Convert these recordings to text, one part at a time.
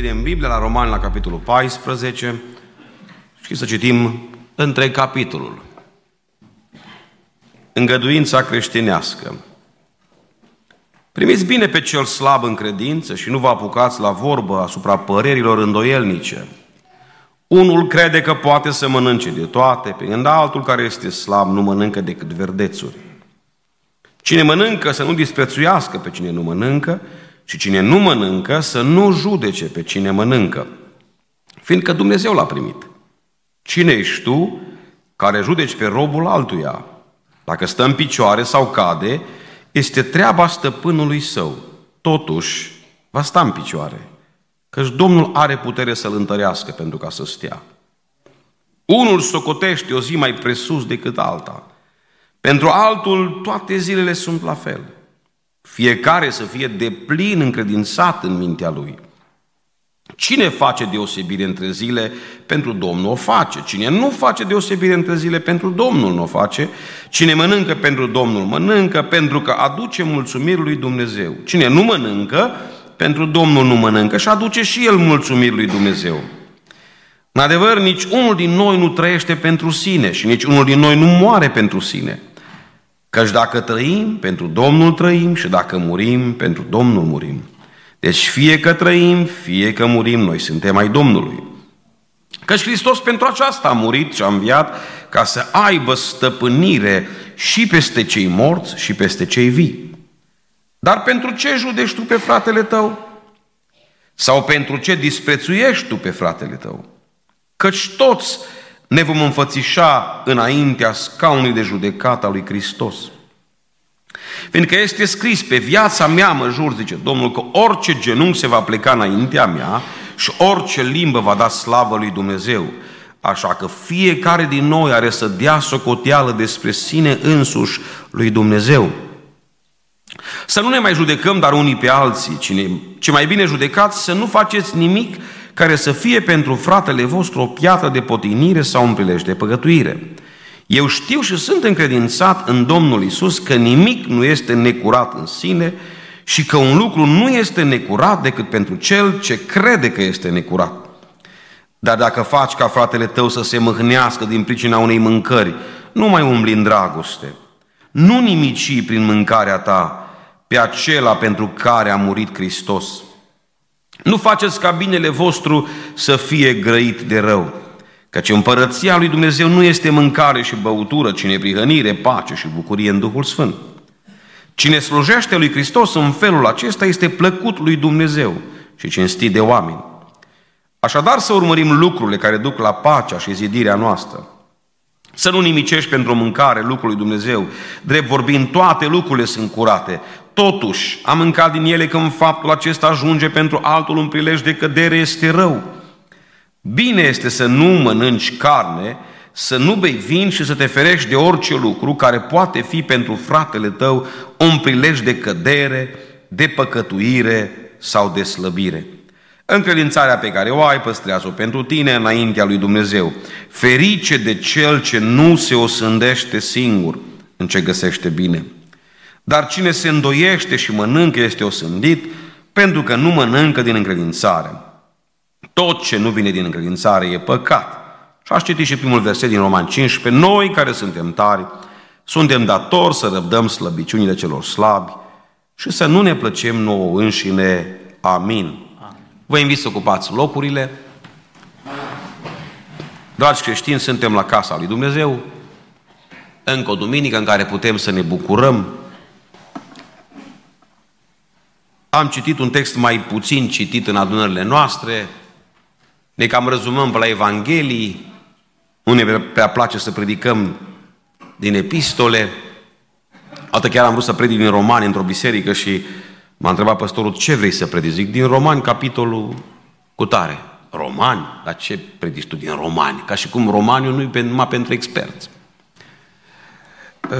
deschidem Biblia la Romani, la capitolul 14 și să citim întreg capitolul. Îngăduința creștinească. Primiți bine pe cel slab în credință și nu vă apucați la vorbă asupra părerilor îndoielnice. Unul crede că poate să mănânce de toate, pe când altul care este slab nu mănâncă decât verdețuri. Cine mănâncă să nu disprețuiască pe cine nu mănâncă și cine nu mănâncă să nu judece pe cine mănâncă, fiindcă Dumnezeu l-a primit. Cine ești tu care judeci pe robul altuia? Dacă stă în picioare sau cade, este treaba stăpânului său. Totuși, va sta în picioare, căci Domnul are putere să-l întărească pentru ca să stea. Unul socotește o zi mai presus decât alta. Pentru altul, toate zilele sunt la fel. Fiecare să fie deplin încredințat în mintea lui. Cine face deosebire între zile pentru Domnul o face. Cine nu face deosebire între zile pentru Domnul nu o face. Cine mănâncă pentru Domnul mănâncă pentru că aduce mulțumiri lui Dumnezeu. Cine nu mănâncă, pentru Domnul nu mănâncă și aduce și el mulțumiri lui Dumnezeu. În adevăr, nici unul din noi nu trăiește pentru sine și nici unul din noi nu moare pentru sine. Căci dacă trăim, pentru Domnul trăim și dacă murim, pentru Domnul murim. Deci fie că trăim, fie că murim, noi suntem ai Domnului. Căci Hristos pentru aceasta a murit și a înviat ca să aibă stăpânire și peste cei morți și peste cei vii. Dar pentru ce judești tu pe fratele tău? Sau pentru ce disprețuiești tu pe fratele tău? Căci toți ne vom înfățișa înaintea scaunului de judecată a lui Hristos. Fiindcă este scris, pe viața mea mă jur, zice Domnul, că orice genunchi se va pleca înaintea mea și orice limbă va da slavă lui Dumnezeu. Așa că fiecare din noi are să dea socoteală despre sine însuși lui Dumnezeu. Să nu ne mai judecăm, dar unii pe alții, cine, ce mai bine judecați, să nu faceți nimic care să fie pentru fratele vostru o piatră de potinire sau un prilej de păgătuire. Eu știu și sunt încredințat în Domnul Isus că nimic nu este necurat în sine și că un lucru nu este necurat decât pentru cel ce crede că este necurat. Dar dacă faci ca fratele tău să se mâhnească din pricina unei mâncări, nu mai umbli în dragoste. Nu nimici prin mâncarea ta pe acela pentru care a murit Hristos. Nu faceți ca binele vostru să fie grăit de rău. Căci împărăția lui Dumnezeu nu este mâncare și băutură, ci neprihănire, pace și bucurie în Duhul Sfânt. Cine slujește lui Hristos în felul acesta este plăcut lui Dumnezeu și cinstit de oameni. Așadar să urmărim lucrurile care duc la pacea și zidirea noastră. Să nu nimicești pentru mâncare lucrul lui Dumnezeu. Drept vorbind, toate lucrurile sunt curate. Totuși, am mâncat din ele când faptul acesta ajunge pentru altul un prilej de cădere este rău. Bine este să nu mănânci carne, să nu bei vin și să te ferești de orice lucru care poate fi pentru fratele tău un prilej de cădere, de păcătuire sau de slăbire. Încredințarea pe care o ai, păstrează-o pentru tine înaintea lui Dumnezeu. Ferice de cel ce nu se osândește singur în ce găsește bine. Dar cine se îndoiește și mănâncă este osândit, pentru că nu mănâncă din încredințare. Tot ce nu vine din încredințare e păcat. Și aș citi și primul verset din Roman 15. Noi care suntem tari, suntem datori să răbdăm slăbiciunile celor slabi și să nu ne plăcem nouă înșine. Amin. Vă invit să ocupați locurile. Dragi creștini, suntem la casa lui Dumnezeu. Încă o duminică în care putem să ne bucurăm. Am citit un text mai puțin citit în adunările noastre, ne cam rezumăm pe la Evanghelii, unde prea place să predicăm din epistole. Altă chiar am vrut să predic din Romani într-o biserică și m-a întrebat păstorul, ce vrei să predici? Zic, din Romani, capitolul cu tare. Romani? Dar ce predici tu din Romani? Ca și cum Romaniul nu e numai pentru experți.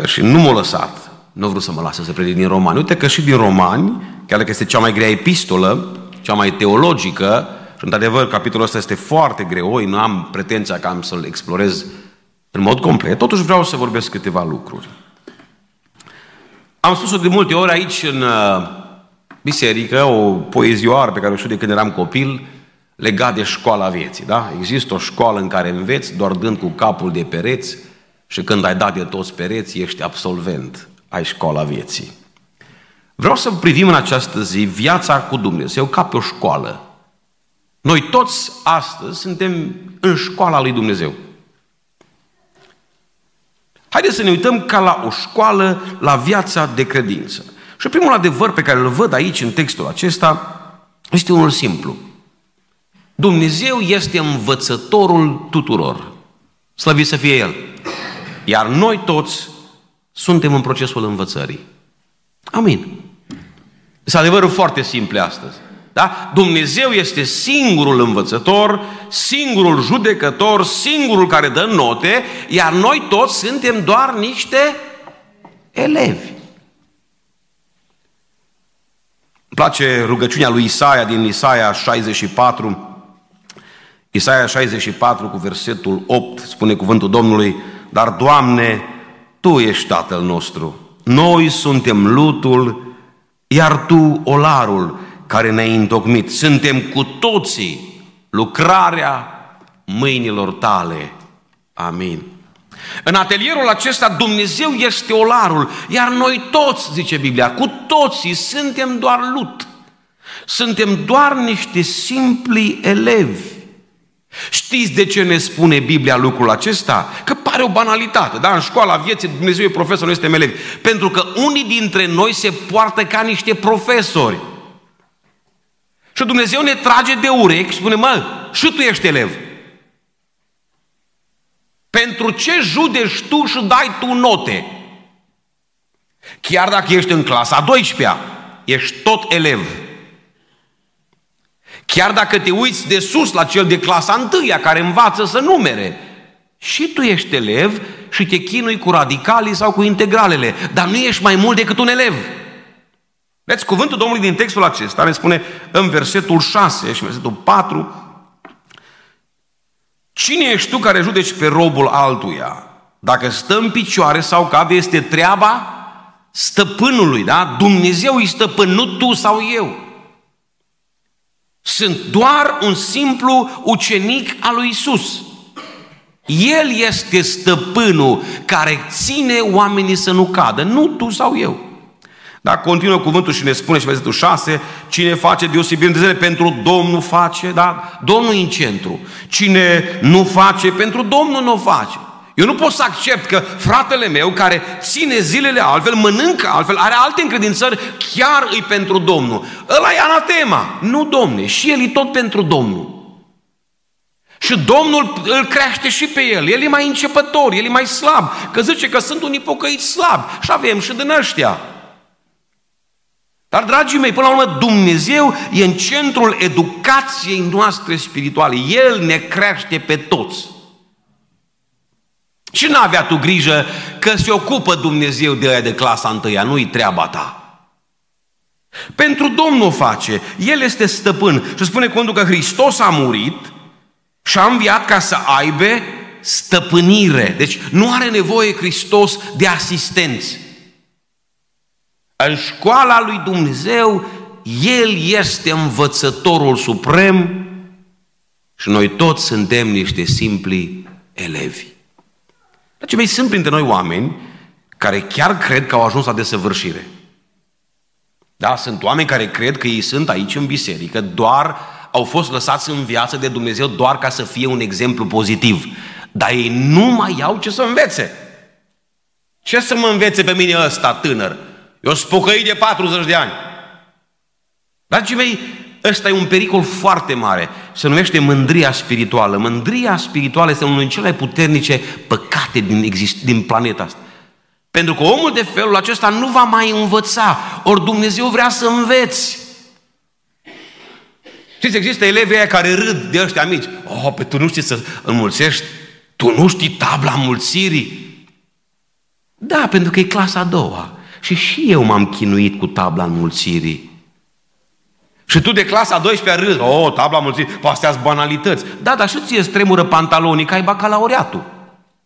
Și nu m-a lăsat. Nu vreau să mă lasă să predic din Romani. Uite că și din Romani, chiar dacă este cea mai grea epistolă, cea mai teologică, și într-adevăr, capitolul ăsta este foarte greu, nu am pretenția că am să-l explorez în mod complet, totuși vreau să vorbesc câteva lucruri. Am spus-o de multe ori aici în uh, biserică, o poezioară pe care o știu de când eram copil, legat de școala vieții, da? Există o școală în care înveți doar dând cu capul de pereți și când ai dat de toți pereți, ești absolvent, ai școala vieții. Vreau să privim în această zi viața cu Dumnezeu ca pe o școală. Noi toți astăzi suntem în școala lui Dumnezeu. Haideți să ne uităm ca la o școală, la viața de credință. Și primul adevăr pe care îl văd aici în textul acesta este unul simplu. Dumnezeu este învățătorul tuturor. Slăvit să fie El. Iar noi toți suntem în procesul învățării. Amin. Este adevărul foarte simple astăzi. Da? Dumnezeu este singurul învățător, singurul judecător, singurul care dă note, iar noi toți suntem doar niște elevi. Îmi place rugăciunea lui Isaia din Isaia 64, Isaia 64 cu versetul 8, spune cuvântul Domnului, dar Doamne, Tu ești Tatăl nostru, noi suntem lutul, iar Tu olarul care ne-ai întocmit. Suntem cu toții lucrarea mâinilor Tale. Amin. În atelierul acesta Dumnezeu este olarul, iar noi toți, zice Biblia, cu toții suntem doar lut. Suntem doar niște simpli elevi. Știți de ce ne spune Biblia lucrul acesta? Că pare o banalitate, da? În școala vieții Dumnezeu e profesor, noi suntem elevi. Pentru că unii dintre noi se poartă ca niște profesori. Și Dumnezeu ne trage de urechi și spune, mă, și tu ești elev. Pentru ce judești tu și dai tu note? Chiar dacă ești în clasa 12-a, ești tot elev. Chiar dacă te uiți de sus la cel de clasa 1 care învață să numere, și tu ești elev și te chinui cu radicalii sau cu integralele, dar nu ești mai mult decât un elev. Vedeți, cuvântul Domnului din textul acesta ne spune în versetul 6 și versetul 4 Cine ești tu care judeci pe robul altuia? Dacă stă în picioare sau cade, este treaba stăpânului, da? Dumnezeu e stăpân, nu tu sau eu. Sunt doar un simplu ucenic al lui Isus. El este stăpânul care ține oamenii să nu cadă, nu tu sau eu. Da? Continuă cuvântul și ne spune și versetul 6, cine face deosebire între zile pentru Domnul face, da? Domnul e în centru. Cine nu face, pentru Domnul nu face. Eu nu pot să accept că fratele meu care ține zilele altfel, mănâncă altfel, are alte încredințări, chiar îi pentru Domnul. Ăla e anatema. Nu, Domne, și el e tot pentru Domnul. Și Domnul îl crește și pe el. El e mai începător, el e mai slab. Că zice că sunt unii pocăiți slabi. Și avem și din ăștia. Dar, dragii mei, până la urmă, Dumnezeu e în centrul educației noastre spirituale. El ne crește pe toți. Și n-avea tu grijă că se ocupă Dumnezeu de aia de clasa întâia, nu-i treaba ta. Pentru Domnul face, El este stăpân. Și spune cuvântul că Hristos a murit și a înviat ca să aibă stăpânire. Deci nu are nevoie Hristos de asistenți. În școala lui Dumnezeu, El este învățătorul suprem și noi toți suntem niște simpli elevi. Dragii mei, sunt printre noi oameni care chiar cred că au ajuns la desăvârșire. Da, sunt oameni care cred că ei sunt aici în biserică, doar au fost lăsați în viață de Dumnezeu doar ca să fie un exemplu pozitiv. Dar ei nu mai au ce să învețe. Ce să mă învețe pe mine ăsta tânăr? Eu spocăi de 40 de ani. Dragii mei, ăsta e un pericol foarte mare. Se numește mândria spirituală. Mândria spirituală este unul din cele mai puternice păcate din, exist- din planeta asta. Pentru că omul de felul acesta nu va mai învăța. Ori Dumnezeu vrea să înveți. Știți, există elevi aia care râd de ăștia mici. Oh, pe tu nu știi să înmulțești? Tu nu știi tabla mulțirii? Da, pentru că e clasa a doua. Și și eu m-am chinuit cu tabla înmulțirii. Și tu de clasa 12 râzi, oh, tabla înmulțirii, poate astea banalități. Da, dar și ție stremură pantalonii că ai bacalaureatul.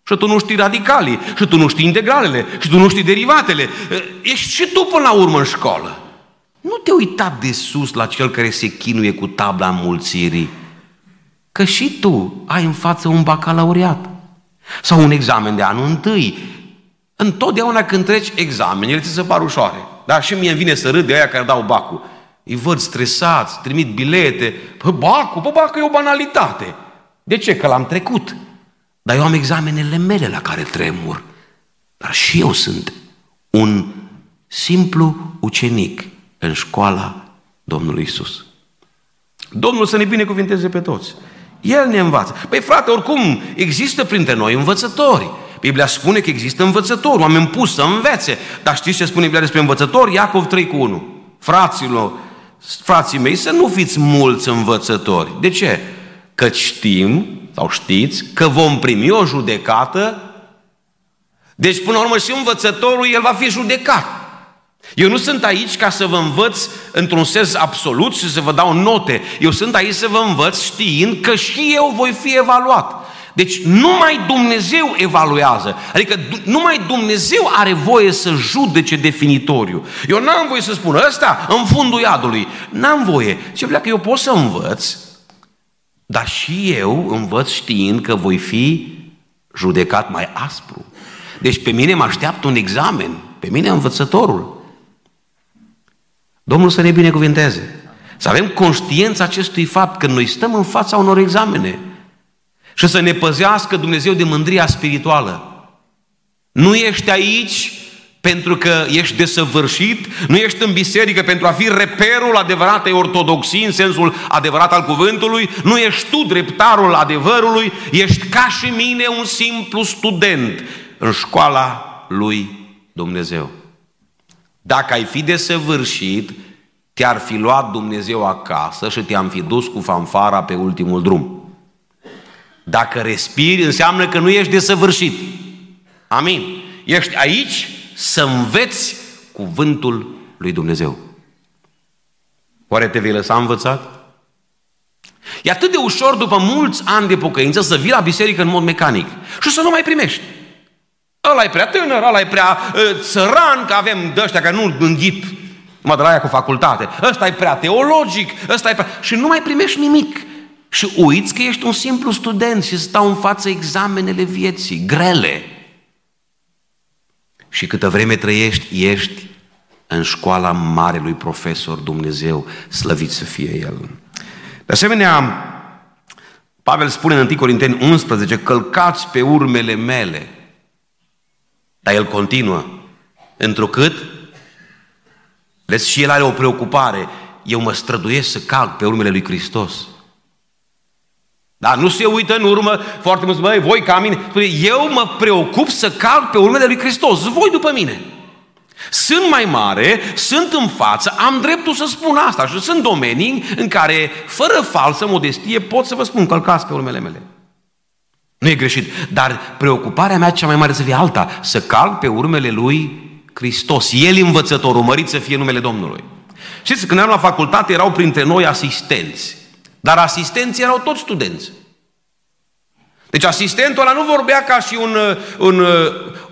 Și tu nu știi radicalii, și tu nu știi integralele, și tu nu știi derivatele. Ești și tu până la urmă în școală. Nu te uita de sus la cel care se chinuie cu tabla înmulțirii. că și tu ai în față un bacalaureat sau un examen de anul întâi. Întotdeauna când treci examenele, ți se par ușoare. Da? Și mie îmi vine să râd de aia care dau bacul. Îi văd stresați, trimit bilete. Pă, bacul, pă, bacul e o banalitate. De ce? Că l-am trecut. Dar eu am examenele mele la care tremur. Dar și eu sunt un simplu ucenic în școala Domnului Isus. Domnul să ne binecuvinteze pe toți. El ne învață. Păi frate, oricum există printre noi învățători. Biblia spune că există învățători, oameni pus să învețe. Dar știți ce spune Biblia despre învățători? Iacov 3 cu 1. Fraților, frații mei, să nu fiți mulți învățători. De ce? Că știm, sau știți, că vom primi o judecată. Deci, până la urmă, și învățătorul, el va fi judecat. Eu nu sunt aici ca să vă învăț într-un sens absolut și să vă dau note. Eu sunt aici să vă învăț știind că și eu voi fi evaluat. Deci numai Dumnezeu evaluează. Adică numai Dumnezeu are voie să judece definitoriu. Eu n-am voie să spun ăsta în fundul iadului. N-am voie. Ce vrea că eu pot să învăț, dar și eu învăț știind că voi fi judecat mai aspru. Deci pe mine mă așteaptă un examen. Pe mine învățătorul. Domnul să ne binecuvinteze. Să avem conștiința acestui fapt că noi stăm în fața unor examene și să ne păzească Dumnezeu de mândria spirituală. Nu ești aici pentru că ești desăvârșit, nu ești în biserică pentru a fi reperul adevăratei ortodoxii în sensul adevărat al cuvântului, nu ești tu dreptarul adevărului, ești ca și mine un simplu student în școala lui Dumnezeu. Dacă ai fi desăvârșit, te-ar fi luat Dumnezeu acasă și te-am fi dus cu fanfara pe ultimul drum. Dacă respiri, înseamnă că nu ești desăvârșit. Amin. Ești aici să înveți cuvântul lui Dumnezeu. Oare te vei lăsa învățat? E atât de ușor după mulți ani de pocăință să vii la biserică în mod mecanic și să nu mai primești. Ăla e prea tânăr, ăla e prea uh, țăran, că avem de ăștia care nu înghit mă de la aia cu facultate. Ăsta e prea teologic, ăsta e prea... Și nu mai primești nimic. Și uiți că ești un simplu student și stau în față examenele vieții, grele. Și câtă vreme trăiești, ești în școala marelui profesor Dumnezeu, slăvit să fie El. De asemenea, Pavel spune în 1 Corinteni 11, călcați pe urmele mele. Dar el continuă, întrucât, vezi, și el are o preocupare, eu mă străduiesc să calc pe urmele lui Hristos. Dar nu se uită în urmă foarte mulți, băi, voi ca mine. Eu mă preocup să calc pe urmele lui Hristos, voi după mine. Sunt mai mare, sunt în față, am dreptul să spun asta și sunt domenii în care, fără falsă modestie, pot să vă spun, călcați pe urmele mele. Nu e greșit, dar preocuparea mea cea mai mare să fie alta, să calc pe urmele lui Hristos. El învățător, urmărit să fie numele Domnului. Știți, când eram la facultate erau printre noi asistenți, dar asistenții erau toți studenți. Deci asistentul ăla nu vorbea ca și un, un,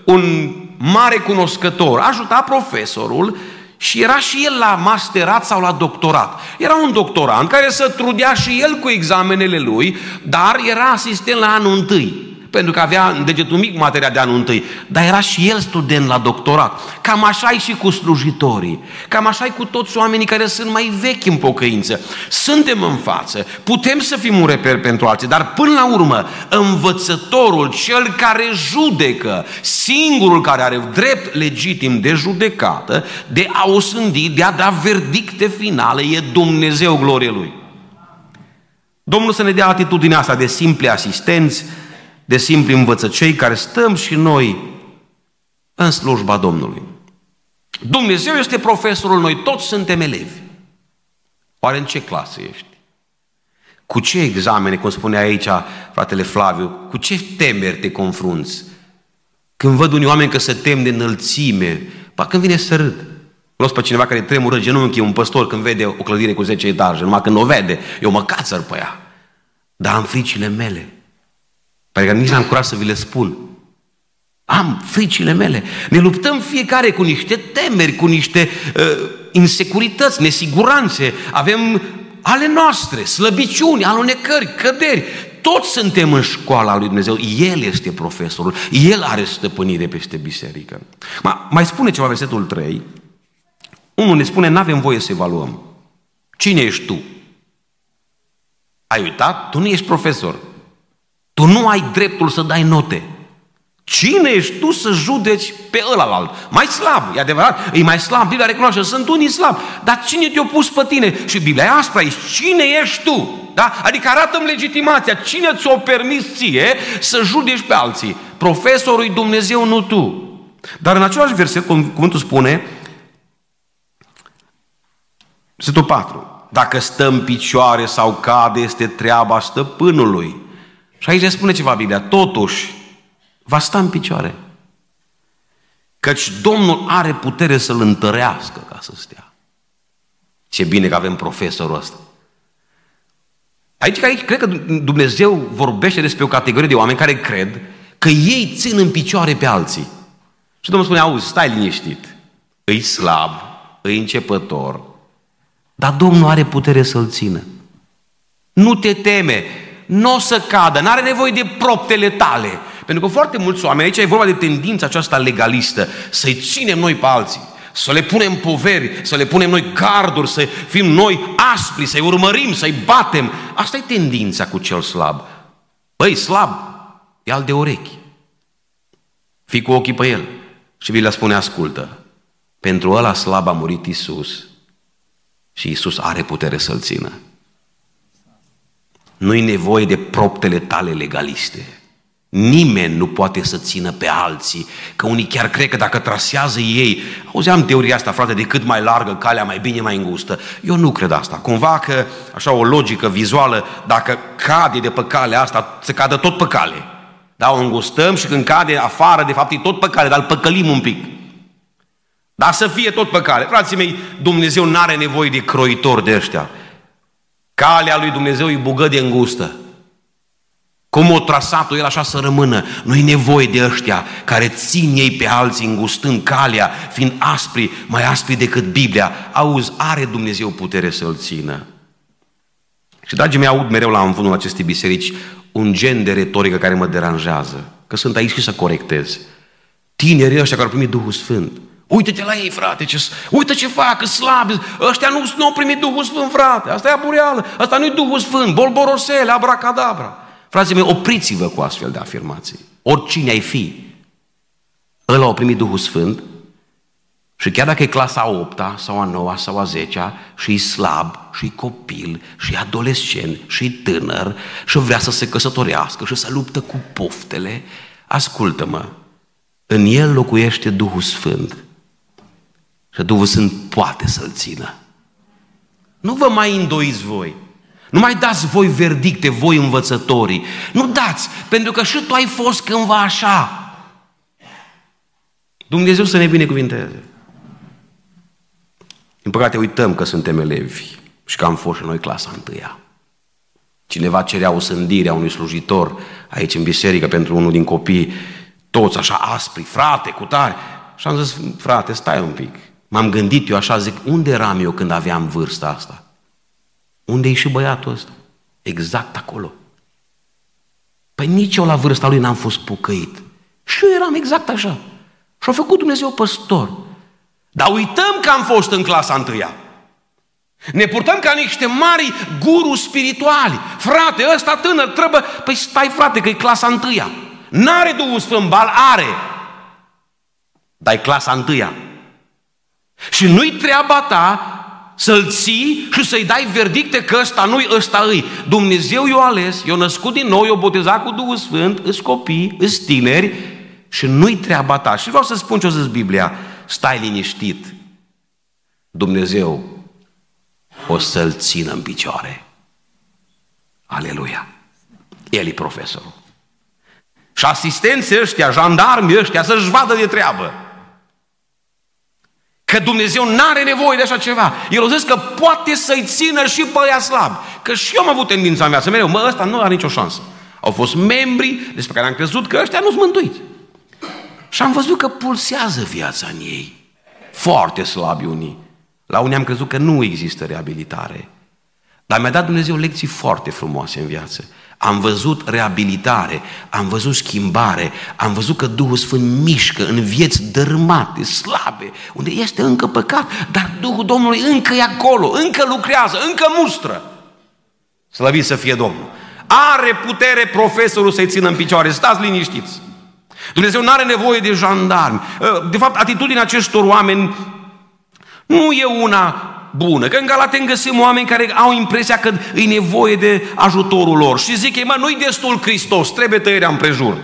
un mare cunoscător. Ajuta profesorul și era și el la masterat sau la doctorat. Era un doctorant care să trudea și el cu examenele lui, dar era asistent la anul întâi pentru că avea în degetul mic materia de anul întâi, dar era și el student la doctorat. Cam așa e și cu slujitorii, cam așa e cu toți oamenii care sunt mai vechi în pocăință. Suntem în față, putem să fim un reper pentru alții, dar până la urmă, învățătorul, cel care judecă, singurul care are drept legitim de judecată, de a osândi, de a da verdicte finale, e Dumnezeu glorie Lui. Domnul să ne dea atitudinea asta de simpli asistenți, de simpli învățăcei care stăm și noi în slujba Domnului. Dumnezeu este profesorul, noi toți suntem elevi. Oare în ce clasă ești? Cu ce examene, cum spune aici fratele Flaviu, cu ce temeri te confrunți? Când văd unii oameni că se tem de înălțime, pa când vine să râd. Cunosc pe cineva care tremură genunchi, un păstor când vede o clădire cu 10 etaje, numai când o vede, eu mă cațăr pe ea. Dar am fricile mele pe care nici n-am curaj să vi le spun. Am fricile mele. Ne luptăm fiecare cu niște temeri, cu niște uh, insecurități, nesiguranțe. Avem ale noastre, slăbiciuni, alunecări, căderi. Toți suntem în școala lui Dumnezeu. El este profesorul. El are stăpânire peste biserică. Mai spune ceva versetul 3. Unul ne spune, nu avem voie să evaluăm. Cine ești tu? Ai uitat? Tu nu ești profesor. Tu nu ai dreptul să dai note. Cine ești tu să judeci pe ălalt? Mai slab, e adevărat, e mai slab, Biblia recunoaște, sunt unii slab, dar cine te-a pus pe tine? Și Biblia e aspra aici, cine ești tu? Da? Adică arată-mi legitimația, cine ți-o permis ție să judeci pe alții? Profesorul Dumnezeu, nu tu. Dar în același verset, cuvântul spune, versetul 4, dacă stă în picioare sau cade, este treaba stăpânului. Și aici spune ceva Biblia, totuși, va sta în picioare. Căci Domnul are putere să-l întărească ca să stea. Ce bine că avem profesorul ăsta. Aici, aici cred că Dumnezeu vorbește despre o categorie de oameni care cred că ei țin în picioare pe alții. Și Domnul spune, auzi, stai liniștit, îi slab, îi începător, dar Domnul are putere să-l țină. Nu te teme, nu o să cadă, nu are nevoie de proptele tale. Pentru că foarte mulți oameni, aici e vorba de tendința aceasta legalistă, să-i ținem noi pe alții, să le punem poveri, să le punem noi carduri, să fim noi aspri, să-i urmărim, să-i batem. Asta e tendința cu cel slab. Băi, slab, e al de urechi. Fii cu ochii pe el. Și Biblia spune, ascultă, pentru ăla slab a murit Isus și Isus are putere să-l țină. Nu-i nevoie de proptele tale legaliste. Nimeni nu poate să țină pe alții, că unii chiar cred că dacă trasează ei, auzeam teoria asta, frate, de cât mai largă calea, mai bine, mai îngustă. Eu nu cred asta. Cumva că, așa, o logică vizuală, dacă cade de pe calea asta, se cadă tot pe cale. Da, o îngustăm și când cade afară, de fapt, e tot pe cale, dar îl păcălim un pic. Dar să fie tot pe cale. Frații mei, Dumnezeu nu are nevoie de croitori de ăștia. Calea lui Dumnezeu e bugă de îngustă. Cum o trasat el așa să rămână. nu e nevoie de ăștia care țin ei pe alții îngustând calea, fiind aspri, mai aspri decât Biblia. Auzi, are Dumnezeu putere să-l țină. Și dragii mei, aud mereu la înfunul acestei biserici un gen de retorică care mă deranjează. Că sunt aici și să corectez. Tinerii ăștia care au primit Duhul Sfânt. Uite-te la ei, frate, ce, uite ce fac, slabi. Ăștia nu, nu au primit Duhul Sfânt, frate. Asta e abureală. Asta nu-i Duhul Sfânt. Bolborosele, abracadabra. Frații mei, opriți-vă cu astfel de afirmații. Oricine ai fi, ăla a primit Duhul Sfânt și chiar dacă e clasa a 8 sau a 9 sau a 10 și e slab, și e copil, și e adolescent, și e tânăr, și vrea să se căsătorească și să luptă cu poftele, ascultă-mă, în el locuiește Duhul Sfânt. Și Duhul Sfânt poate să-l țină. Nu vă mai îndoiți voi. Nu mai dați voi verdicte, voi învățătorii. Nu dați, pentru că și tu ai fost cândva așa. Dumnezeu să ne binecuvinteze. Din păcate uităm că suntem elevi și că am fost și noi clasa întâia. Cineva cerea o sândire a unui slujitor aici în biserică pentru unul din copii, toți așa aspri, frate, cu tare. Și am zis, frate, stai un pic. M-am gândit eu așa, zic, unde eram eu când aveam vârsta asta? Unde e și băiatul ăsta? Exact acolo. Păi nici eu la vârsta lui n-am fost pucăit. Și eu eram exact așa. Și-a făcut Dumnezeu păstor. Dar uităm că am fost în clasa întâia. Ne purtăm ca niște mari guru spirituali. Frate, ăsta tânăr trebuie... Păi stai frate, că e clasa întâia. N-are Duhul Sfânt, bal are. Dar e clasa întâia. Și nu-i treaba ta să-l ții și să-i dai verdicte că ăsta nu-i, ăsta îi. Dumnezeu i-a ales, i-a născut din nou, i-a botezat cu Duhul Sfânt, îs copii, îs tineri și nu-i treaba ta. Și vreau să spun ce o zis Biblia, stai liniștit. Dumnezeu o să-l țină în picioare. Aleluia. El e profesorul. Și asistenții ăștia, jandarmii ăștia, să-și vadă de treabă. Că Dumnezeu nu are nevoie de așa ceva. El a zis că poate să-i țină și pe ea slab. Că și eu am avut tendința în viață mereu, mă, ăsta nu are nicio șansă. Au fost membri despre care am crezut că ăștia nu sunt mântuiți. Și am văzut că pulsează viața în ei. Foarte slabi unii. La unii am crezut că nu există reabilitare. Dar mi-a dat Dumnezeu lecții foarte frumoase în viață. Am văzut reabilitare, am văzut schimbare, am văzut că Duhul Sfânt mișcă în vieți dărâmate, slabe, unde este încă păcat, dar Duhul Domnului încă e acolo, încă lucrează, încă mustră. Slăvit să fie Domnul. Are putere profesorul să-i țină în picioare, stați liniștiți. Dumnezeu nu are nevoie de jandarmi. De fapt, atitudinea acestor oameni nu e una bună. Că în Galaten găsim oameni care au impresia că e nevoie de ajutorul lor și zic ei, mă, nu-i destul Hristos, trebuie tăierea împrejur.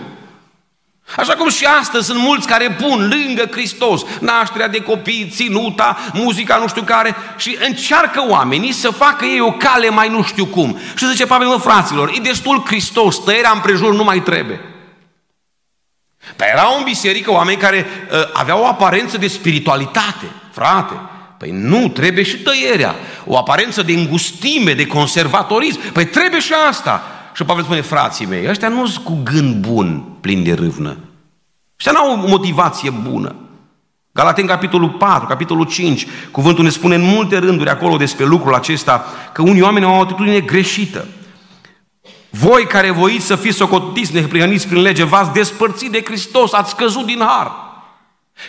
Așa cum și astăzi sunt mulți care pun lângă Hristos nașterea de copii, ținuta, muzica nu știu care și încearcă oamenii să facă ei o cale mai nu știu cum. Și zice Pavel, mă, fraților, e destul Hristos, tăierea împrejur nu mai trebuie. Dar erau în biserică oameni care uh, aveau o aparență de spiritualitate, frate. Păi nu, trebuie și tăierea. O aparență de îngustime, de conservatorism. Păi trebuie și asta. Și Pavel spune, frații mei, ăștia nu sunt cu gând bun, plin de râvnă. Ăștia nu au o motivație bună. Galaten, capitolul 4, capitolul 5, cuvântul ne spune în multe rânduri acolo despre lucrul acesta, că unii oameni au o atitudine greșită. Voi care voiți să fiți socotiți, neprihăniți prin lege, v-ați despărțit de Hristos, ați căzut din har.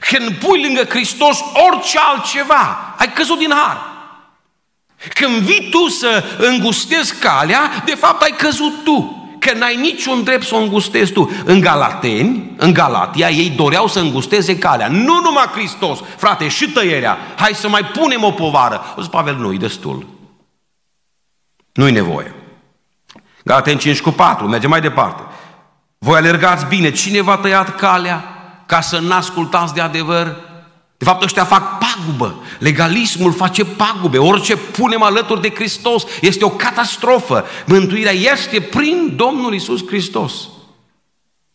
Când pui lângă Hristos orice altceva, ai căzut din har. Când vii tu să îngustezi calea, de fapt ai căzut tu. Că n-ai niciun drept să o îngustezi tu. În Galateni, în Galatia, ei doreau să îngusteze calea. Nu numai Hristos, frate, și tăierea. Hai să mai punem o povară. O zis Pavel, nu, e destul. Nu-i nevoie. Galateni 5 cu 4, mergem mai departe. Voi alergați bine, cine v-a tăiat calea ca să n-ascultați de adevăr? De fapt, ăștia fac pagubă. Legalismul face pagube. Orice punem alături de Hristos este o catastrofă. Mântuirea este prin Domnul Isus Hristos.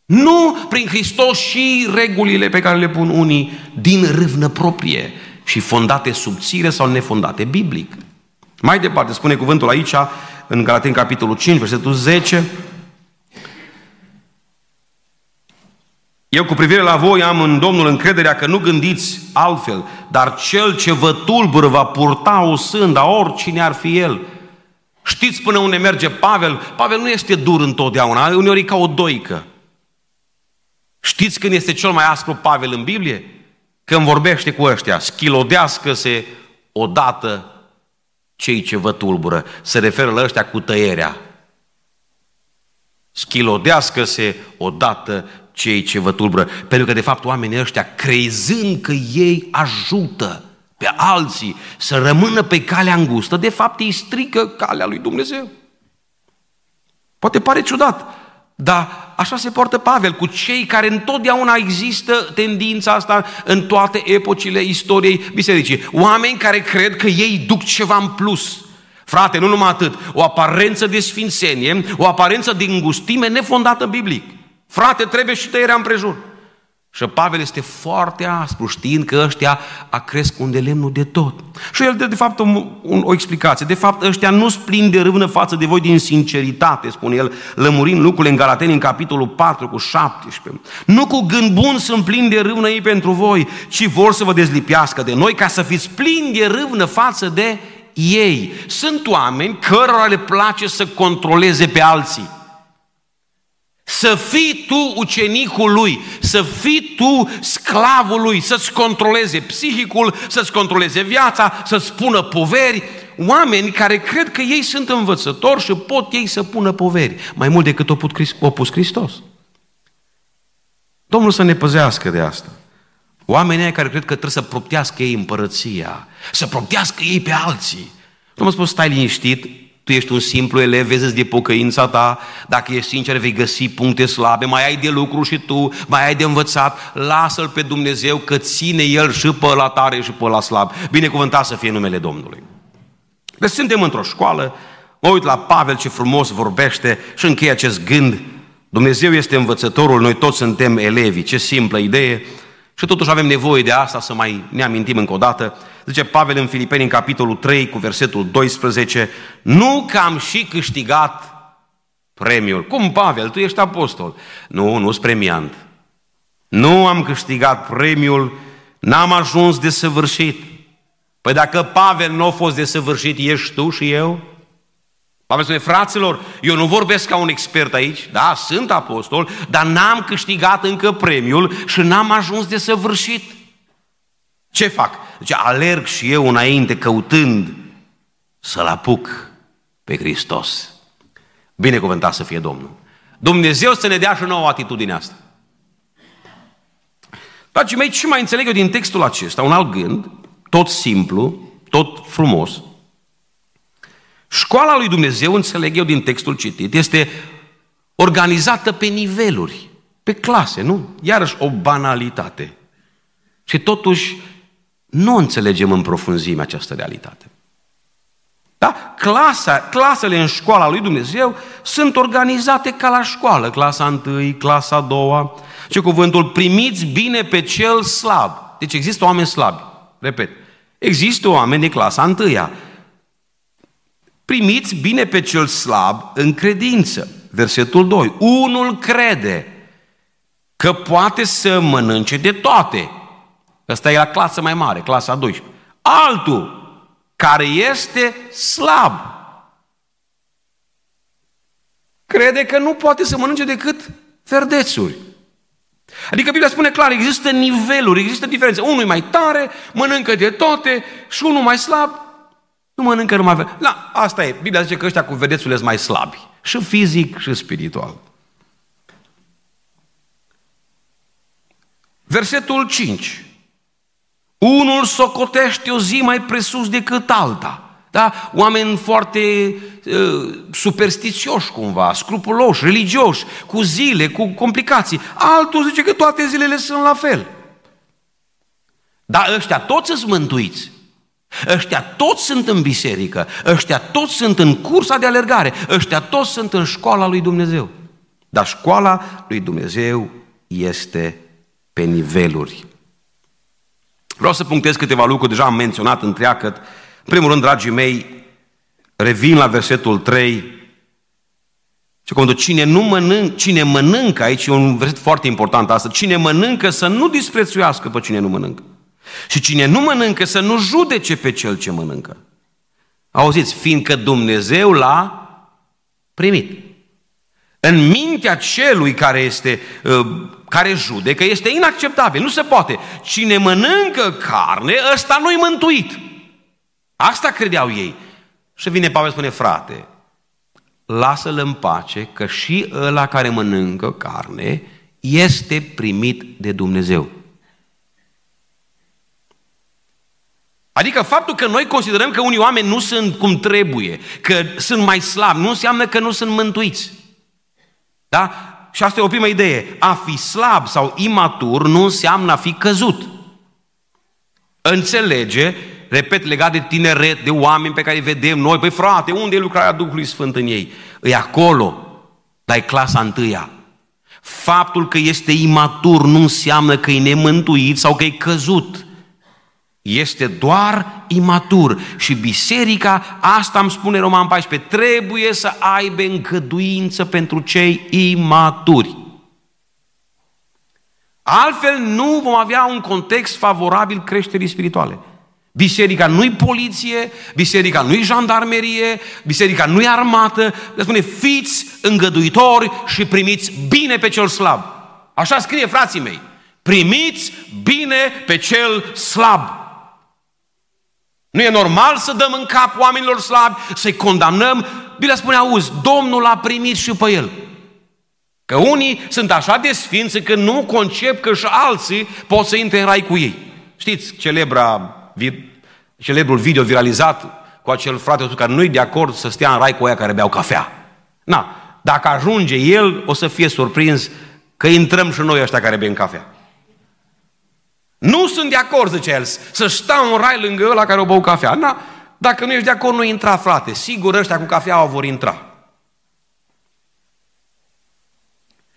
Nu prin Hristos și regulile pe care le pun unii din râvnă proprie și fondate subțire sau nefondate biblic. Mai departe, spune cuvântul aici, în Galaten, capitolul 5, versetul 10, Eu cu privire la voi am în Domnul încrederea că nu gândiți altfel, dar cel ce vă tulbură va purta o sânda, oricine ar fi el. Știți până unde merge Pavel? Pavel nu este dur întotdeauna, uneori e ca o doică. Știți când este cel mai aspru Pavel în Biblie? Când vorbește cu ăștia, schilodească-se odată cei ce vă tulbură. Se referă la ăștia cu tăierea. Schilodească-se odată cei ce vă tulbură. Pentru că, de fapt, oamenii ăștia, crezând că ei ajută pe alții să rămână pe calea îngustă, de fapt îi strică calea lui Dumnezeu. Poate pare ciudat, dar așa se poartă Pavel cu cei care întotdeauna există tendința asta în toate epocile istoriei bisericii. Oameni care cred că ei duc ceva în plus. Frate, nu numai atât, o aparență de sfințenie, o aparență de îngustime nefondată biblic. Frate, trebuie și tăierea împrejur. Și Pavel este foarte aspru, știind că ăștia a cresc unde lemnul de tot. Și el dă, de fapt, un, un, o explicație. De fapt, ăștia nu splin de râvnă față de voi din sinceritate, spune el, lămurind lucrurile în Galateni, în capitolul 4 cu 17. Nu cu gând bun sunt plini de râvnă ei pentru voi, ci vor să vă dezlipească de noi ca să fiți plini de râvnă față de ei. Sunt oameni cărora le place să controleze pe alții. Să fii tu ucenicul lui, să fii tu sclavul lui, să-ți controleze psihicul, să-ți controleze viața, să-ți pună poveri. Oameni care cred că ei sunt învățători și pot ei să pună poveri, mai mult decât o pus Hristos. Domnul să ne păzească de asta. Oamenii care cred că trebuie să proptească ei împărăția, să proptească ei pe alții. Domnul spus, stai liniștit, tu ești un simplu elev, vezi de pocăința ta, dacă ești sincer vei găsi puncte slabe, mai ai de lucru și tu, mai ai de învățat, lasă-L pe Dumnezeu că ține El și pe la tare și pe la slab. Binecuvântat să fie numele Domnului. Deci suntem într-o școală, mă uit la Pavel ce frumos vorbește și încheie acest gând. Dumnezeu este învățătorul, noi toți suntem elevi, ce simplă idee. Și totuși avem nevoie de asta să mai ne amintim încă o dată. Zice Pavel în Filipeni, în capitolul 3, cu versetul 12, nu că am și câștigat premiul. Cum, Pavel, tu ești apostol? Nu, nu sunt premiant. Nu am câștigat premiul, n-am ajuns de săvârșit. Păi dacă Pavel nu a fost de săvârșit, ești tu și eu? Pavel spune, fraților, eu nu vorbesc ca un expert aici, da, sunt apostol, dar n-am câștigat încă premiul și n-am ajuns de săvârșit. Ce fac? Deci alerg și eu înainte căutând să-L apuc pe Hristos. Binecuvântat să fie Domnul. Dumnezeu să ne dea și nouă atitudinea asta. Dragii mei, ce mai înțeleg eu din textul acesta? Un alt gând, tot simplu, tot frumos. Școala lui Dumnezeu, înțeleg eu din textul citit, este organizată pe niveluri, pe clase, nu? Iarăși o banalitate. Și totuși nu înțelegem în profunzime această realitate. Da? Clasa, clasele în școala lui Dumnezeu sunt organizate ca la școală. Clasa 1, clasa a doua. Ce cuvântul? Primiți bine pe cel slab. Deci există oameni slabi. Repet. Există oameni de clasa 1. Primiți bine pe cel slab în credință. Versetul 2. Unul crede că poate să mănânce de toate. Ăsta e la clasă mai mare, clasa 12. Altul care este slab. Crede că nu poate să mănânce decât verdețuri. Adică Biblia spune clar, există niveluri, există diferențe. Unul e mai tare, mănâncă de toate și unul mai slab, nu mănâncă numai verdețuri. Da, asta e. Biblia zice că ăștia cu verdețurile sunt mai slabi. Și fizic și spiritual. Versetul 5. Unul socotește o zi mai presus decât alta. Da? Oameni foarte uh, superstițioși cumva, scrupuloși, religioși, cu zile, cu complicații. Altul zice că toate zilele sunt la fel. Dar ăștia toți sunt mântuiți. Ăștia toți sunt în biserică, ăștia toți sunt în cursa de alergare, ăștia toți sunt în școala lui Dumnezeu. Dar școala lui Dumnezeu este pe niveluri. Vreau să punctez câteva lucruri, deja am menționat întreagăt. În primul rând, dragii mei, revin la versetul 3. Și când cine, nu mănânc, cine mănâncă, aici e un verset foarte important asta, cine mănâncă să nu disprețuiască pe cine nu mănâncă. Și cine nu mănâncă să nu judece pe cel ce mănâncă. Auziți, fiindcă Dumnezeu l-a primit. În mintea celui care este uh, care judecă este inacceptabil. Nu se poate. Cine mănâncă carne, ăsta nu-i mântuit. Asta credeau ei. Și vine Pavel spune, frate, lasă-l în pace că și ăla care mănâncă carne este primit de Dumnezeu. Adică faptul că noi considerăm că unii oameni nu sunt cum trebuie, că sunt mai slabi, nu înseamnă că nu sunt mântuiți. Da? Și asta e o primă idee. A fi slab sau imatur nu înseamnă a fi căzut. Înțelege, repet, legat de tineret, de oameni pe care îi vedem noi, păi frate, unde e lucrarea Duhului Sfânt în ei? E acolo, dar e clasa întâia. Faptul că este imatur nu înseamnă că e nemântuit sau că e căzut. Este doar imatur. Și biserica, asta îmi spune Roman 14, trebuie să aibă încăduință pentru cei imaturi. Altfel nu vom avea un context favorabil creșterii spirituale. Biserica nu-i poliție, biserica nu-i jandarmerie, biserica nu-i armată. Le spune, fiți îngăduitori și primiți bine pe cel slab. Așa scrie frații mei. Primiți bine pe cel slab. Nu e normal să dăm în cap oamenilor slabi, să-i condamnăm. Bine spune, auzi, Domnul a primit și pe el. Că unii sunt așa de sfinți că nu concep că și alții pot să intre în rai cu ei. Știți, celebra, celebrul video viralizat cu acel frate care nu-i de acord să stea în rai cu aia care beau cafea. Na, dacă ajunge el, o să fie surprins că intrăm și noi ăștia care bem cafea. Nu sunt de acord, zice el, să stau în rai lângă ăla care o bău cafea. Na, dacă nu ești de acord, nu intra, frate. Sigur, ăștia cu cafea vor intra.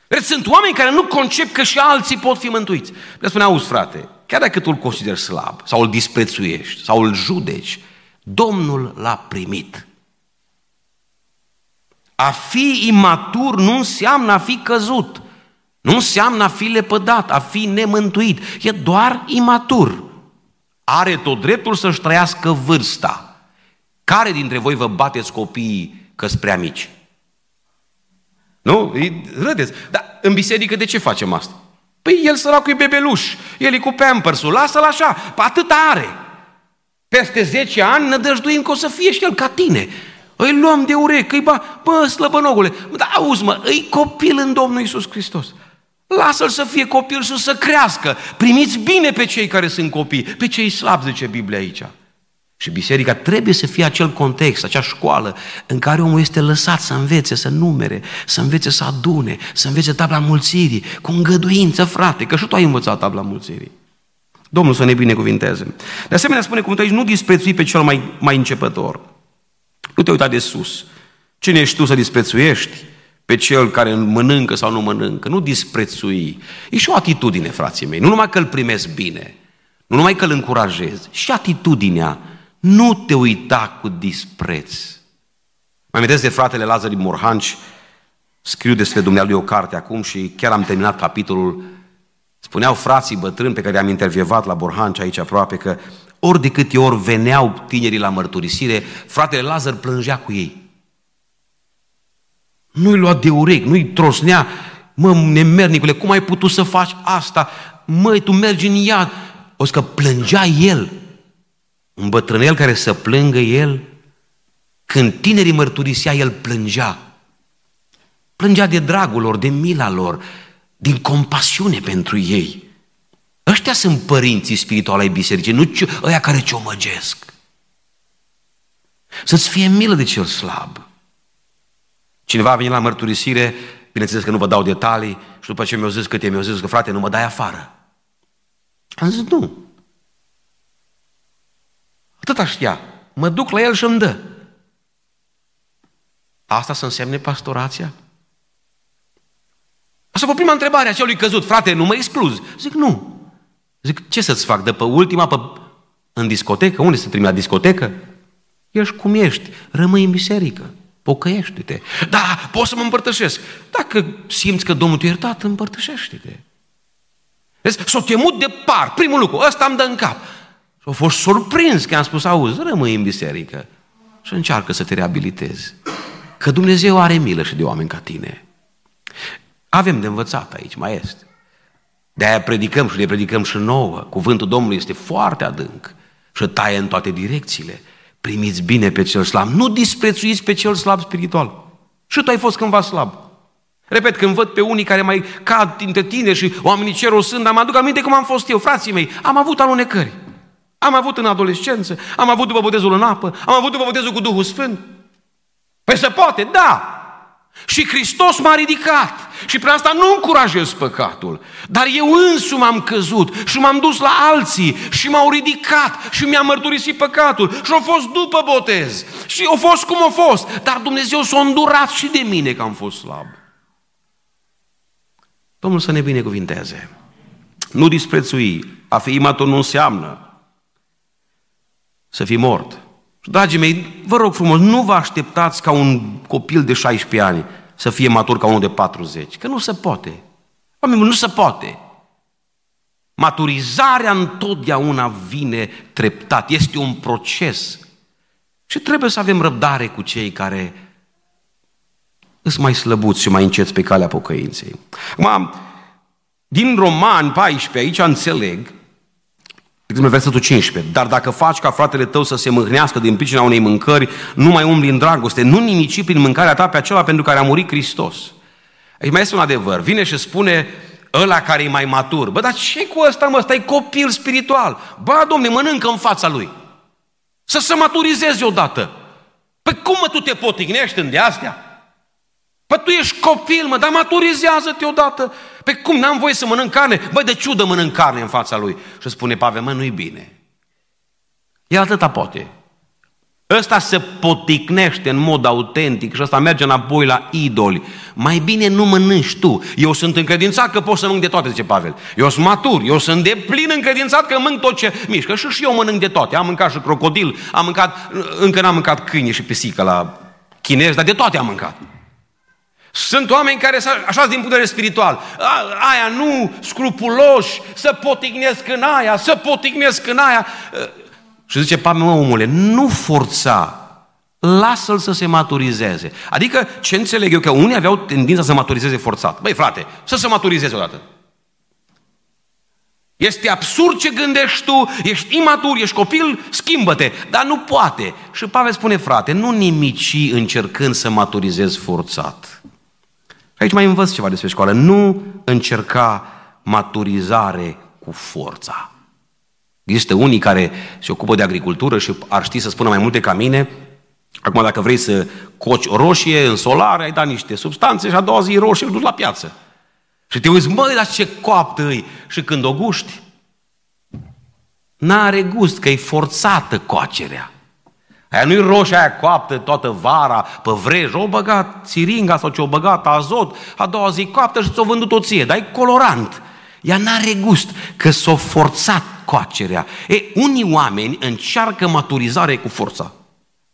Deci sunt oameni care nu concep că și alții pot fi mântuiți. Le spune, auzi, frate, chiar dacă tu îl consideri slab, sau îl disprețuiești, sau îl judeci, Domnul l-a primit. A fi imatur nu înseamnă a fi căzut. Nu înseamnă a fi lepădat, a fi nemântuit. E doar imatur. Are tot dreptul să-și trăiască vârsta. Care dintre voi vă bateți copiii că sunt prea mici. Nu? Râdeți. Dar în biserică de ce facem asta? Păi el săracul e bebeluș, el e cu pampersul, lasă-l așa, atât are. Peste 10 ani nădăjduim că o să fie și el ca tine. Îi luăm de urechi, îi ba, bă, slăbănogule, dar auzi mă, îi copil în Domnul Isus Hristos. Lasă-l să fie copil și să crească. Primiți bine pe cei care sunt copii, pe cei slabi, zice Biblia aici. Și biserica trebuie să fie acel context, acea școală în care omul este lăsat să învețe, să numere, să învețe să adune, să învețe tabla mulțirii, cu îngăduință, frate, că și tu ai învățat tabla mulțirii. Domnul să ne binecuvinteze. De asemenea, spune cum aici, nu disprețui pe cel mai, mai începător. Nu te uita de sus. Cine ești tu să disprețuiești pe cel care mănâncă sau nu mănâncă? Nu disprețui. E și o atitudine, frații mei. Nu numai că îl primesc bine, nu numai că îl încurajez, și atitudinea nu te uita cu dispreț. Mai amintesc de fratele Lazar din Morhanci, scriu despre Dumnealui o carte acum și chiar am terminat capitolul. Spuneau frații bătrâni pe care am intervievat la Borhanci aici aproape că ori de câte ori veneau tinerii la mărturisire, fratele Lazar plângea cu ei. Nu-i lua de urechi, nu-i trosnea, mă, nemernicule, cum ai putut să faci asta? Măi, tu mergi în iad. O să că plângea el un bătrânel care să plângă el, când tinerii mărturisea, el plângea. Plângea de dragul lor, de mila lor, din compasiune pentru ei. Ăștia sunt părinții spirituali ai bisericii, nu ăia care ciomăgesc. Să-ți fie milă de cel slab. Cineva a venit la mărturisire, bineînțeles că nu vă dau detalii, și după ce mi-au zis câte mi-au zis că frate, nu mă dai afară. Am zis, nu, Atâta știa. Mă duc la el și îmi dă. Asta să însemne pastorația? Asta a prima întrebare a celui căzut. Frate, nu mă excluzi? Zic, nu. Zic, ce să-ți fac? De pe ultima, pe... în discotecă? Unde să trimi la discotecă? Ești cum ești. Rămâi în biserică. Pocăiește-te. Da, poți să mă împărtășesc. Dacă simți că Domnul te-a iertat, împărtășește-te. Vezi, s-o temut de par. Primul lucru, ăsta îmi dă în cap. Și au fost surprins că am spus, auzi, rămâi în biserică și încearcă să te reabilitezi. Că Dumnezeu are milă și de oameni ca tine. Avem de învățat aici, mai este. De-aia predicăm și le predicăm și nouă. Cuvântul Domnului este foarte adânc și taie în toate direcțiile. Primiți bine pe cel slab. Nu disprețuiți pe cel slab spiritual. Și tu ai fost cândva slab. Repet, când văd pe unii care mai cad dintre tine și oamenii cer o sândă, mă aduc aminte cum am fost eu, frații mei. Am avut alunecări. Am avut în adolescență, am avut după botezul în apă, am avut după botezul cu Duhul Sfânt. Păi se poate, da. Și Hristos m-a ridicat. Și prin asta nu încurajez păcatul. Dar eu însumi am căzut și m-am dus la alții și m-au ridicat și mi-a mărturisit păcatul. Și au fost după botez. Și au fost cum au fost. Dar Dumnezeu s-a îndurat și de mine că am fost slab. Domnul să ne binecuvinteze. Nu disprețui. A fi imatur nu înseamnă să fii mort. Dragii mei, vă rog frumos, nu vă așteptați ca un copil de 16 ani să fie matur ca unul de 40, că nu se poate. Oamenii, nu se poate. Maturizarea întotdeauna vine treptat, este un proces. Și trebuie să avem răbdare cu cei care sunt mai slăbuți și mai înceți pe calea pocăinței. Acum, din Roman 14, aici înțeleg Exemplu, versetul 15. Dar dacă faci ca fratele tău să se mâhnească din pricina unei mâncări, nu mai umbli în dragoste, nu nimici prin mâncarea ta pe acela pentru care a murit Hristos. Aici mai este un adevăr. Vine și spune ăla care e mai matur. Bă, dar ce cu ăsta, mă? Ăsta e copil spiritual. Ba, domne, mănâncă în fața lui. Să se maturizeze odată. Păi cum mă tu te potignești în de astea? Păi tu ești copil, mă, dar maturizează-te odată. Pe cum, n-am voie să mănânc carne? Băi, de ciudă mănânc carne în fața lui. Și spune Pavel, mă, nu-i bine. El atâta poate. Ăsta se poticnește în mod autentic și ăsta merge înapoi la idoli. Mai bine nu mănânci tu. Eu sunt încredințat că pot să mănânc de toate, zice Pavel. Eu sunt matur, eu sunt de plin încredințat că mănânc tot ce mișcă. Și și eu mănânc de toate. Am mâncat și crocodil, am mâncat, încă n-am mâncat câine și pisică la chinezi, dar de toate am mâncat. Sunt oameni care, așa din punct de vedere spiritual, aia nu, scrupuloși, să potignesc în aia, să potignesc în aia. Și zice, Pavel, mă, omule, nu forța lasă-l să se maturizeze. Adică, ce înțeleg eu, că unii aveau tendința să maturizeze forțat. Băi, frate, să se maturizeze odată. Este absurd ce gândești tu, ești imatur, ești copil, schimbă-te. Dar nu poate. Și Pavel spune, frate, nu nimici încercând să maturizezi forțat. Aici mai învăț ceva despre școală. Nu încerca maturizare cu forța. Există unii care se ocupă de agricultură și ar ști să spună mai multe ca mine. Acum, dacă vrei să coci o roșie în solar, ai dat niște substanțe și a doua zi roșie îl duci la piață. Și te uiți, măi, dar ce coaptă îi. Și când o guști, n-are gust, că e forțată coacerea. Aia nu-i roșie aia coaptă toată vara, pe vrej, o băgat țiringa sau ce-o băgat azot, a doua zi coaptă și ți-o vândut o ție, dar e colorant. Ea n-are gust, că s-o forțat coacerea. E, unii oameni încearcă maturizare cu forța.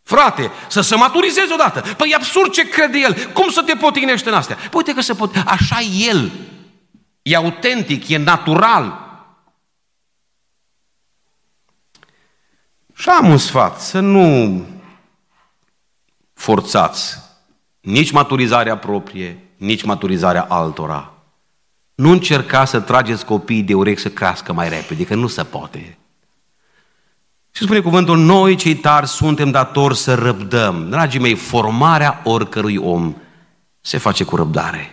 Frate, să se maturizezi odată. Păi e absurd ce crede el. Cum să te potignești în astea? Păi uite că se pot. Așa e el. E autentic, e natural. Și am un sfat, să nu forțați nici maturizarea proprie, nici maturizarea altora. Nu încerca să trageți copiii de urechi să crească mai repede, că nu se poate. Și spune cuvântul, noi cei tari suntem datori să răbdăm. Dragii mei, formarea oricărui om se face cu răbdare.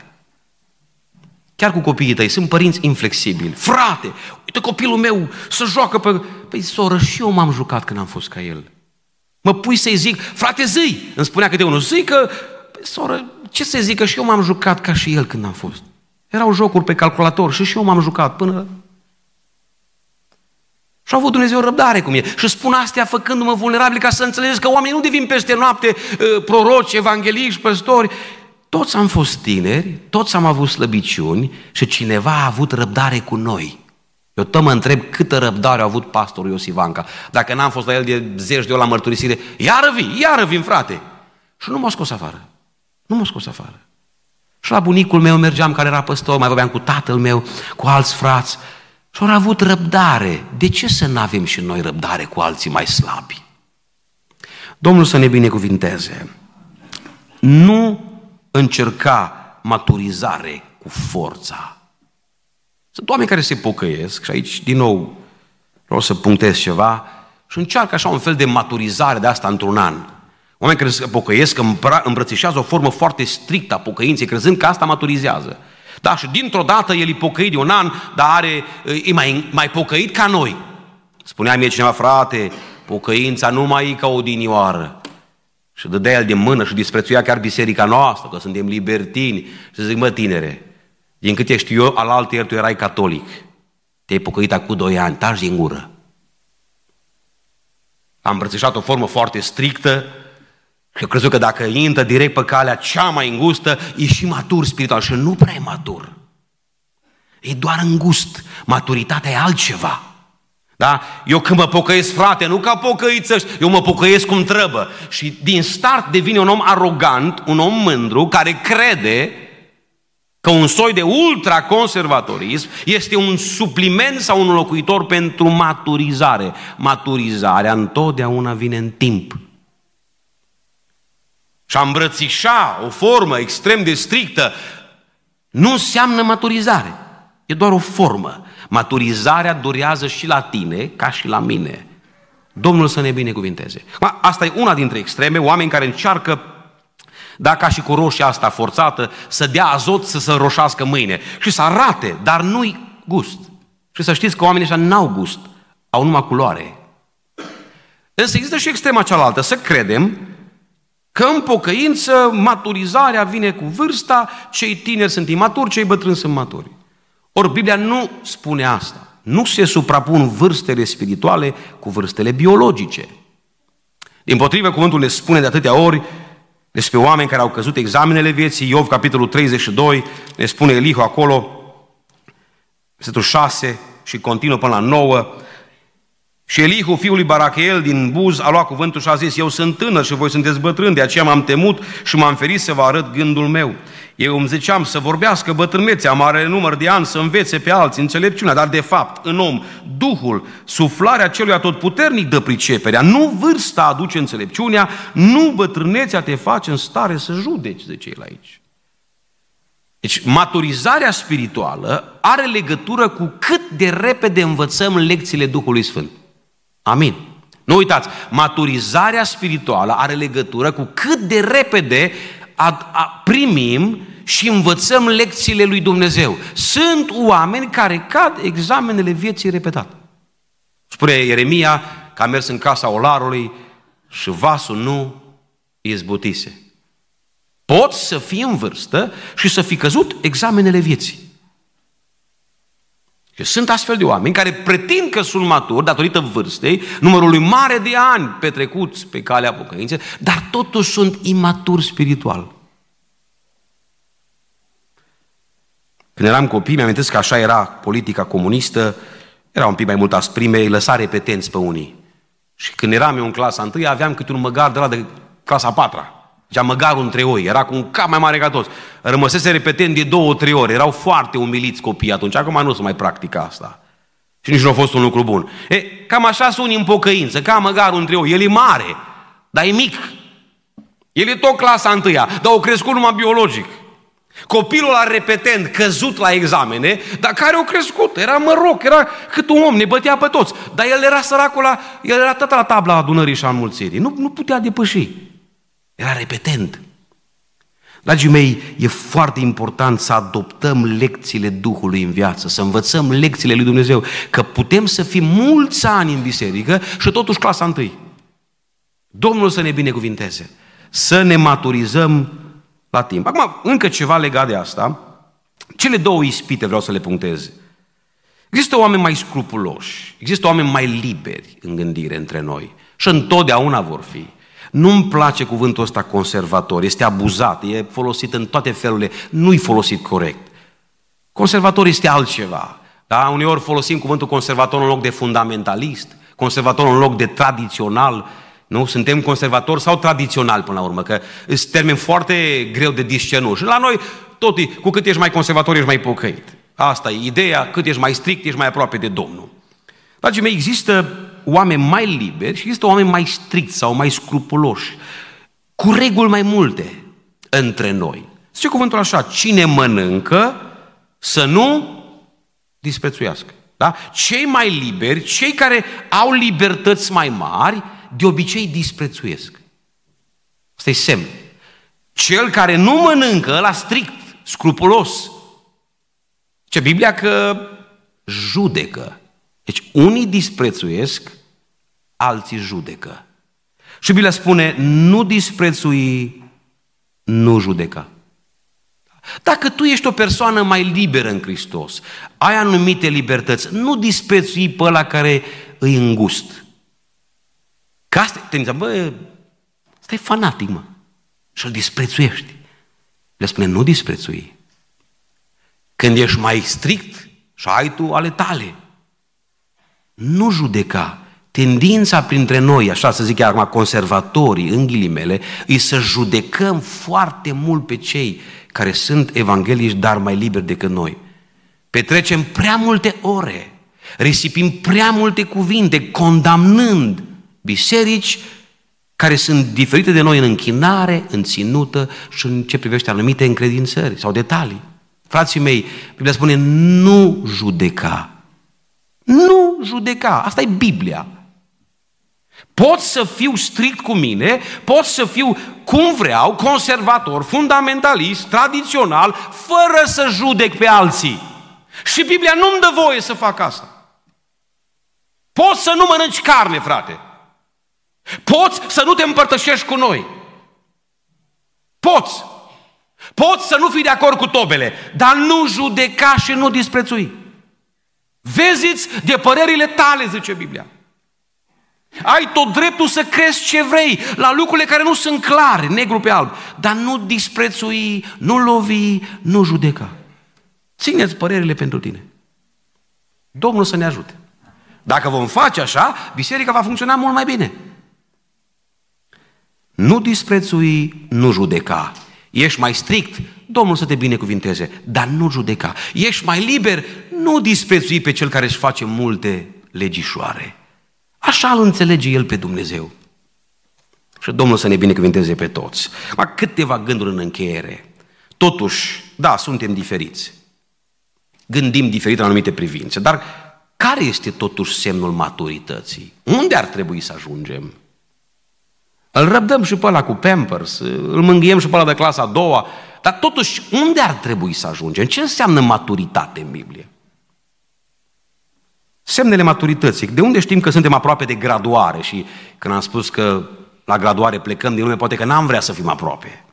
Chiar cu copiii tăi, sunt părinți inflexibili. Frate, uite copilul meu să joacă pe... Păi, soră, și eu m-am jucat când am fost ca el. Mă pui să-i zic, frate, zi! Îmi spunea câte unul, zic că, păi, soră, ce să zic, că și eu m-am jucat ca și el când am fost. Erau jocuri pe calculator și și eu m-am jucat până și a avut Dumnezeu răbdare cu mine. Și spun astea făcându-mă vulnerabil ca să înțelegeți că oamenii nu devin peste noapte uh, proroci, evangeliști, păstori. Toți am fost tineri, toți am avut slăbiciuni și cineva a avut răbdare cu noi. Eu tot mă întreb câtă răbdare a avut pastorul Iosivanca. Dacă n-am fost la el de zeci de ori la mărturisire, iară vii, iară vin, frate. Și nu m-a scos afară. Nu m-a scos afară. Și la bunicul meu mergeam, care era păstor, mai vorbeam cu tatăl meu, cu alți frați. Și au avut răbdare. De ce să nu avem și noi răbdare cu alții mai slabi? Domnul să ne binecuvinteze. Nu încerca maturizare cu forța. Sunt oameni care se pocăiesc și aici, din nou, vreau să punctez ceva și încearcă așa un fel de maturizare de asta într-un an. Oameni care se pocăiesc îmbrățișează o formă foarte strictă a pocăinței, crezând că asta maturizează. Da, și dintr-o dată el e pocăit de un an, dar are, e mai, mai pocăit ca noi. Spunea mie cineva, frate, pocăința nu mai e ca o dinioară. Și dădea el de mână și disprețuia chiar biserica noastră, că suntem libertini. Și zic, mă, tinere, din câte știu eu, al altă tu erai catolic. Te-ai pocăit acum doi ani, taci din gură. Am îmbrățișat o formă foarte strictă, și eu crezut că dacă intră direct pe calea cea mai îngustă, e și matur spiritual și nu prea e matur. E doar îngust. Maturitatea e altceva. Da? Eu când mă pocăiesc, frate, nu ca pocăiță, eu mă pocăiesc cum trebuie. Și din start devine un om arogant, un om mândru, care crede că un soi de ultraconservatorism este un supliment sau un locuitor pentru maturizare. Maturizarea întotdeauna vine în timp. Și a îmbrățișa o formă extrem de strictă nu înseamnă maturizare. E doar o formă. Maturizarea durează și la tine, ca și la mine. Domnul să ne binecuvinteze. Asta e una dintre extreme, oameni care încearcă, da, ca și cu roșia asta forțată, să dea azot să se roșească mâine și să arate, dar nu-i gust. Și să știți că oamenii ăștia n-au gust, au numai culoare. Însă există și extrema cealaltă, să credem că în pocăință maturizarea vine cu vârsta, cei tineri sunt imaturi, cei bătrâni sunt maturi. Ori Biblia nu spune asta. Nu se suprapun vârstele spirituale cu vârstele biologice. Din potrivă, cuvântul ne spune de atâtea ori despre oameni care au căzut examenele vieții. Iov, capitolul 32, ne spune Elihu acolo, versetul 6 și continuă până la 9, și Elihu, fiul lui Barachel din Buz, a luat cuvântul și a zis, eu sunt tânăr și voi sunteți bătrâni, de aceea m-am temut și m-am ferit să vă arăt gândul meu. Eu îmi ziceam să vorbească bătrânețea, mare număr de ani, să învețe pe alții înțelepciunea, dar de fapt, în om, Duhul, suflarea celui atotputernic dă priceperea. Nu vârsta aduce înțelepciunea, nu bătrânețea te face în stare să judeci, zice el aici. Deci, maturizarea spirituală are legătură cu cât de repede învățăm lecțiile Duhului Sfânt. Amin. Nu uitați, maturizarea spirituală are legătură cu cât de repede a, a, primim și învățăm lecțiile lui Dumnezeu. Sunt oameni care cad examenele vieții repetat. Spune Ieremia că a mers în casa olarului și vasul nu izbutise. Poți să fii în vârstă și să fi căzut examenele vieții. Și sunt astfel de oameni care pretind că sunt maturi datorită vârstei, numărului mare de ani petrecuți pe calea pocăinței, dar totuși sunt imaturi spiritual. Când eram copii, mi-am că așa era politica comunistă, era un pic mai mult asprime, îi lăsa repetenți pe unii. Și când eram eu în clasa întâi, aveam câte un măgar de la de clasa a patra. Zicea măgarul între oi, era cu un cap mai mare ca toți. Rămăsese repetent de două, trei ori, erau foarte umiliți copii atunci, acum nu se mai practică asta. Și nici nu a fost un lucru bun. E, cam așa sunt unii în pocăință, ca măgarul între oi, el e mare, dar e mic. El e tot clasa întâia, dar o crescut numai biologic. Copilul a repetent, căzut la examene, dar care o crescut, era măroc, era cât un om, ne bătea pe toți. Dar el era săracul la, el era tot la tabla adunării și a înmulțirii. Nu, nu putea depăși. Era repetent. Dragii mei, e foarte important să adoptăm lecțiile Duhului în viață, să învățăm lecțiile lui Dumnezeu, că putem să fim mulți ani în biserică și totuși clasa întâi. Domnul să ne binecuvinteze, să ne maturizăm la timp. Acum, încă ceva legat de asta, cele două ispite vreau să le punctez. Există oameni mai scrupuloși, există oameni mai liberi în gândire între noi și întotdeauna vor fi. Nu-mi place cuvântul ăsta conservator, este abuzat, e folosit în toate felurile, nu-i folosit corect. Conservator este altceva. Da? Uneori folosim cuvântul conservator în loc de fundamentalist, conservator în loc de tradițional, nu? Suntem conservatori sau tradiționali până la urmă, că sunt termen foarte greu de discernut. Și la noi, tot, cu cât ești mai conservator, ești mai pocăit. Asta e ideea, cât ești mai strict, ești mai aproape de Domnul. Dragii mei, există oameni mai liberi și există oameni mai stricți sau mai scrupuloși, cu reguli mai multe între noi. Zice cuvântul așa, cine mănâncă să nu disprețuiască. Da? Cei mai liberi, cei care au libertăți mai mari, de obicei disprețuiesc. Asta e semn. Cel care nu mănâncă, la strict, scrupulos. Ce Biblia că judecă. Deci unii disprețuiesc, alții judecă. Și Biblia spune, nu disprețui, nu judeca. Dacă tu ești o persoană mai liberă în Hristos, ai anumite libertăți, nu disprețui pe ăla care îi îngust. Că asta, te bă, ăsta e fanatic, mă. Și îl disprețuiești. Le spune, nu disprețui. Când ești mai strict și ai tu ale tale, nu judeca. Tendința printre noi, așa să zic acum, conservatorii, în ghilimele, e să judecăm foarte mult pe cei care sunt evanghelici, dar mai liberi decât noi. Petrecem prea multe ore, risipim prea multe cuvinte, condamnând biserici care sunt diferite de noi în închinare, în ținută și în ce privește anumite încredințări sau detalii. Frații mei, Biblia spune, nu judeca. Nu judeca. Asta e Biblia. Pot să fiu strict cu mine, pot să fiu cum vreau, conservator, fundamentalist, tradițional, fără să judec pe alții. Și Biblia nu-mi dă voie să fac asta. Poți să nu mănânci carne, frate. Poți să nu te împărtășești cu noi. Poți. Poți să nu fii de acord cu tobele, dar nu judeca și nu disprețui. Veziți de părerile tale, zice Biblia. Ai tot dreptul să crezi ce vrei la lucrurile care nu sunt clare, negru pe alb, dar nu disprețui, nu lovi, nu judeca. Țineți părerile pentru tine. Domnul să ne ajute. Dacă vom face așa, biserica va funcționa mult mai bine. Nu disprețui, nu judeca. Ești mai strict, Domnul să te binecuvinteze, dar nu judeca. Ești mai liber, nu disprețui pe cel care își face multe legișoare. Așa îl înțelege el pe Dumnezeu. Și Domnul să ne binecuvinteze pe toți. Ma câteva gânduri în încheiere. Totuși, da, suntem diferiți. Gândim diferit în anumite privințe, dar care este totuși semnul maturității? Unde ar trebui să ajungem? Îl răbdăm și pe ăla cu Pampers, îl mângâiem și pe ăla de clasa a doua, dar totuși unde ar trebui să ajungem? Ce înseamnă maturitate în Biblie? Semnele maturității. De unde știm că suntem aproape de graduare? Și când am spus că la graduare plecăm din lume, poate că n-am vrea să fim aproape.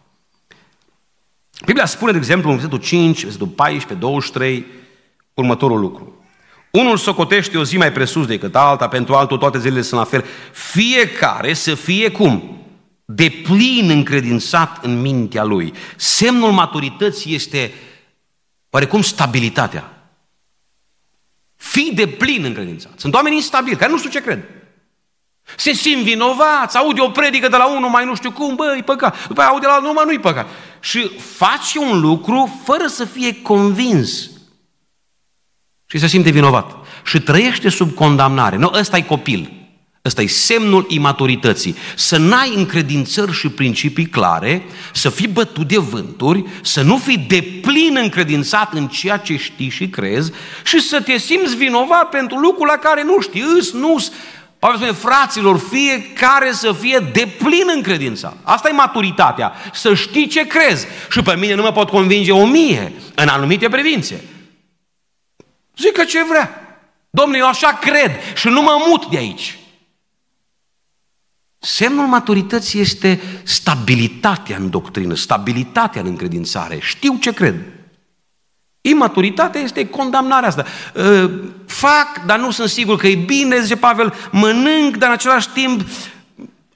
Biblia spune, de exemplu, în versetul 5, versetul 14, 23, următorul lucru. Unul socotește o zi mai presus decât alta, pentru altul toate zilele sunt la fel. Fiecare să fie cum? De plin încredințat în mintea lui. Semnul maturității este oarecum stabilitatea. Fii de plin încredințat. Sunt oameni instabili, care nu știu ce cred. Se simt vinovați, aude o predică de la unul mai nu știu cum, bă, e păcat. După aia aude la altul, nu, nu-i păcat. Și face un lucru fără să fie convins și se simte vinovat. Și trăiește sub condamnare. Nu, ăsta e copil. Ăsta e semnul imaturității. Să n-ai încredințări și principii clare, să fii bătut de vânturi, să nu fii deplin încredințat în ceea ce știi și crezi și să te simți vinovat pentru lucrul la care nu știi, îs, nu Pavel spune, fraților, fiecare să fie deplin încredințat. Asta e maturitatea, să știi ce crezi. Și pe mine nu mă pot convinge o mie în anumite privințe. Zică ce vrea. Domnule, eu așa cred și nu mă mut de aici. Semnul maturității este stabilitatea în doctrină, stabilitatea în încredințare. Știu ce cred. Imaturitatea este condamnarea asta. Ă, fac, dar nu sunt sigur că e bine, zice Pavel, mănânc, dar în același timp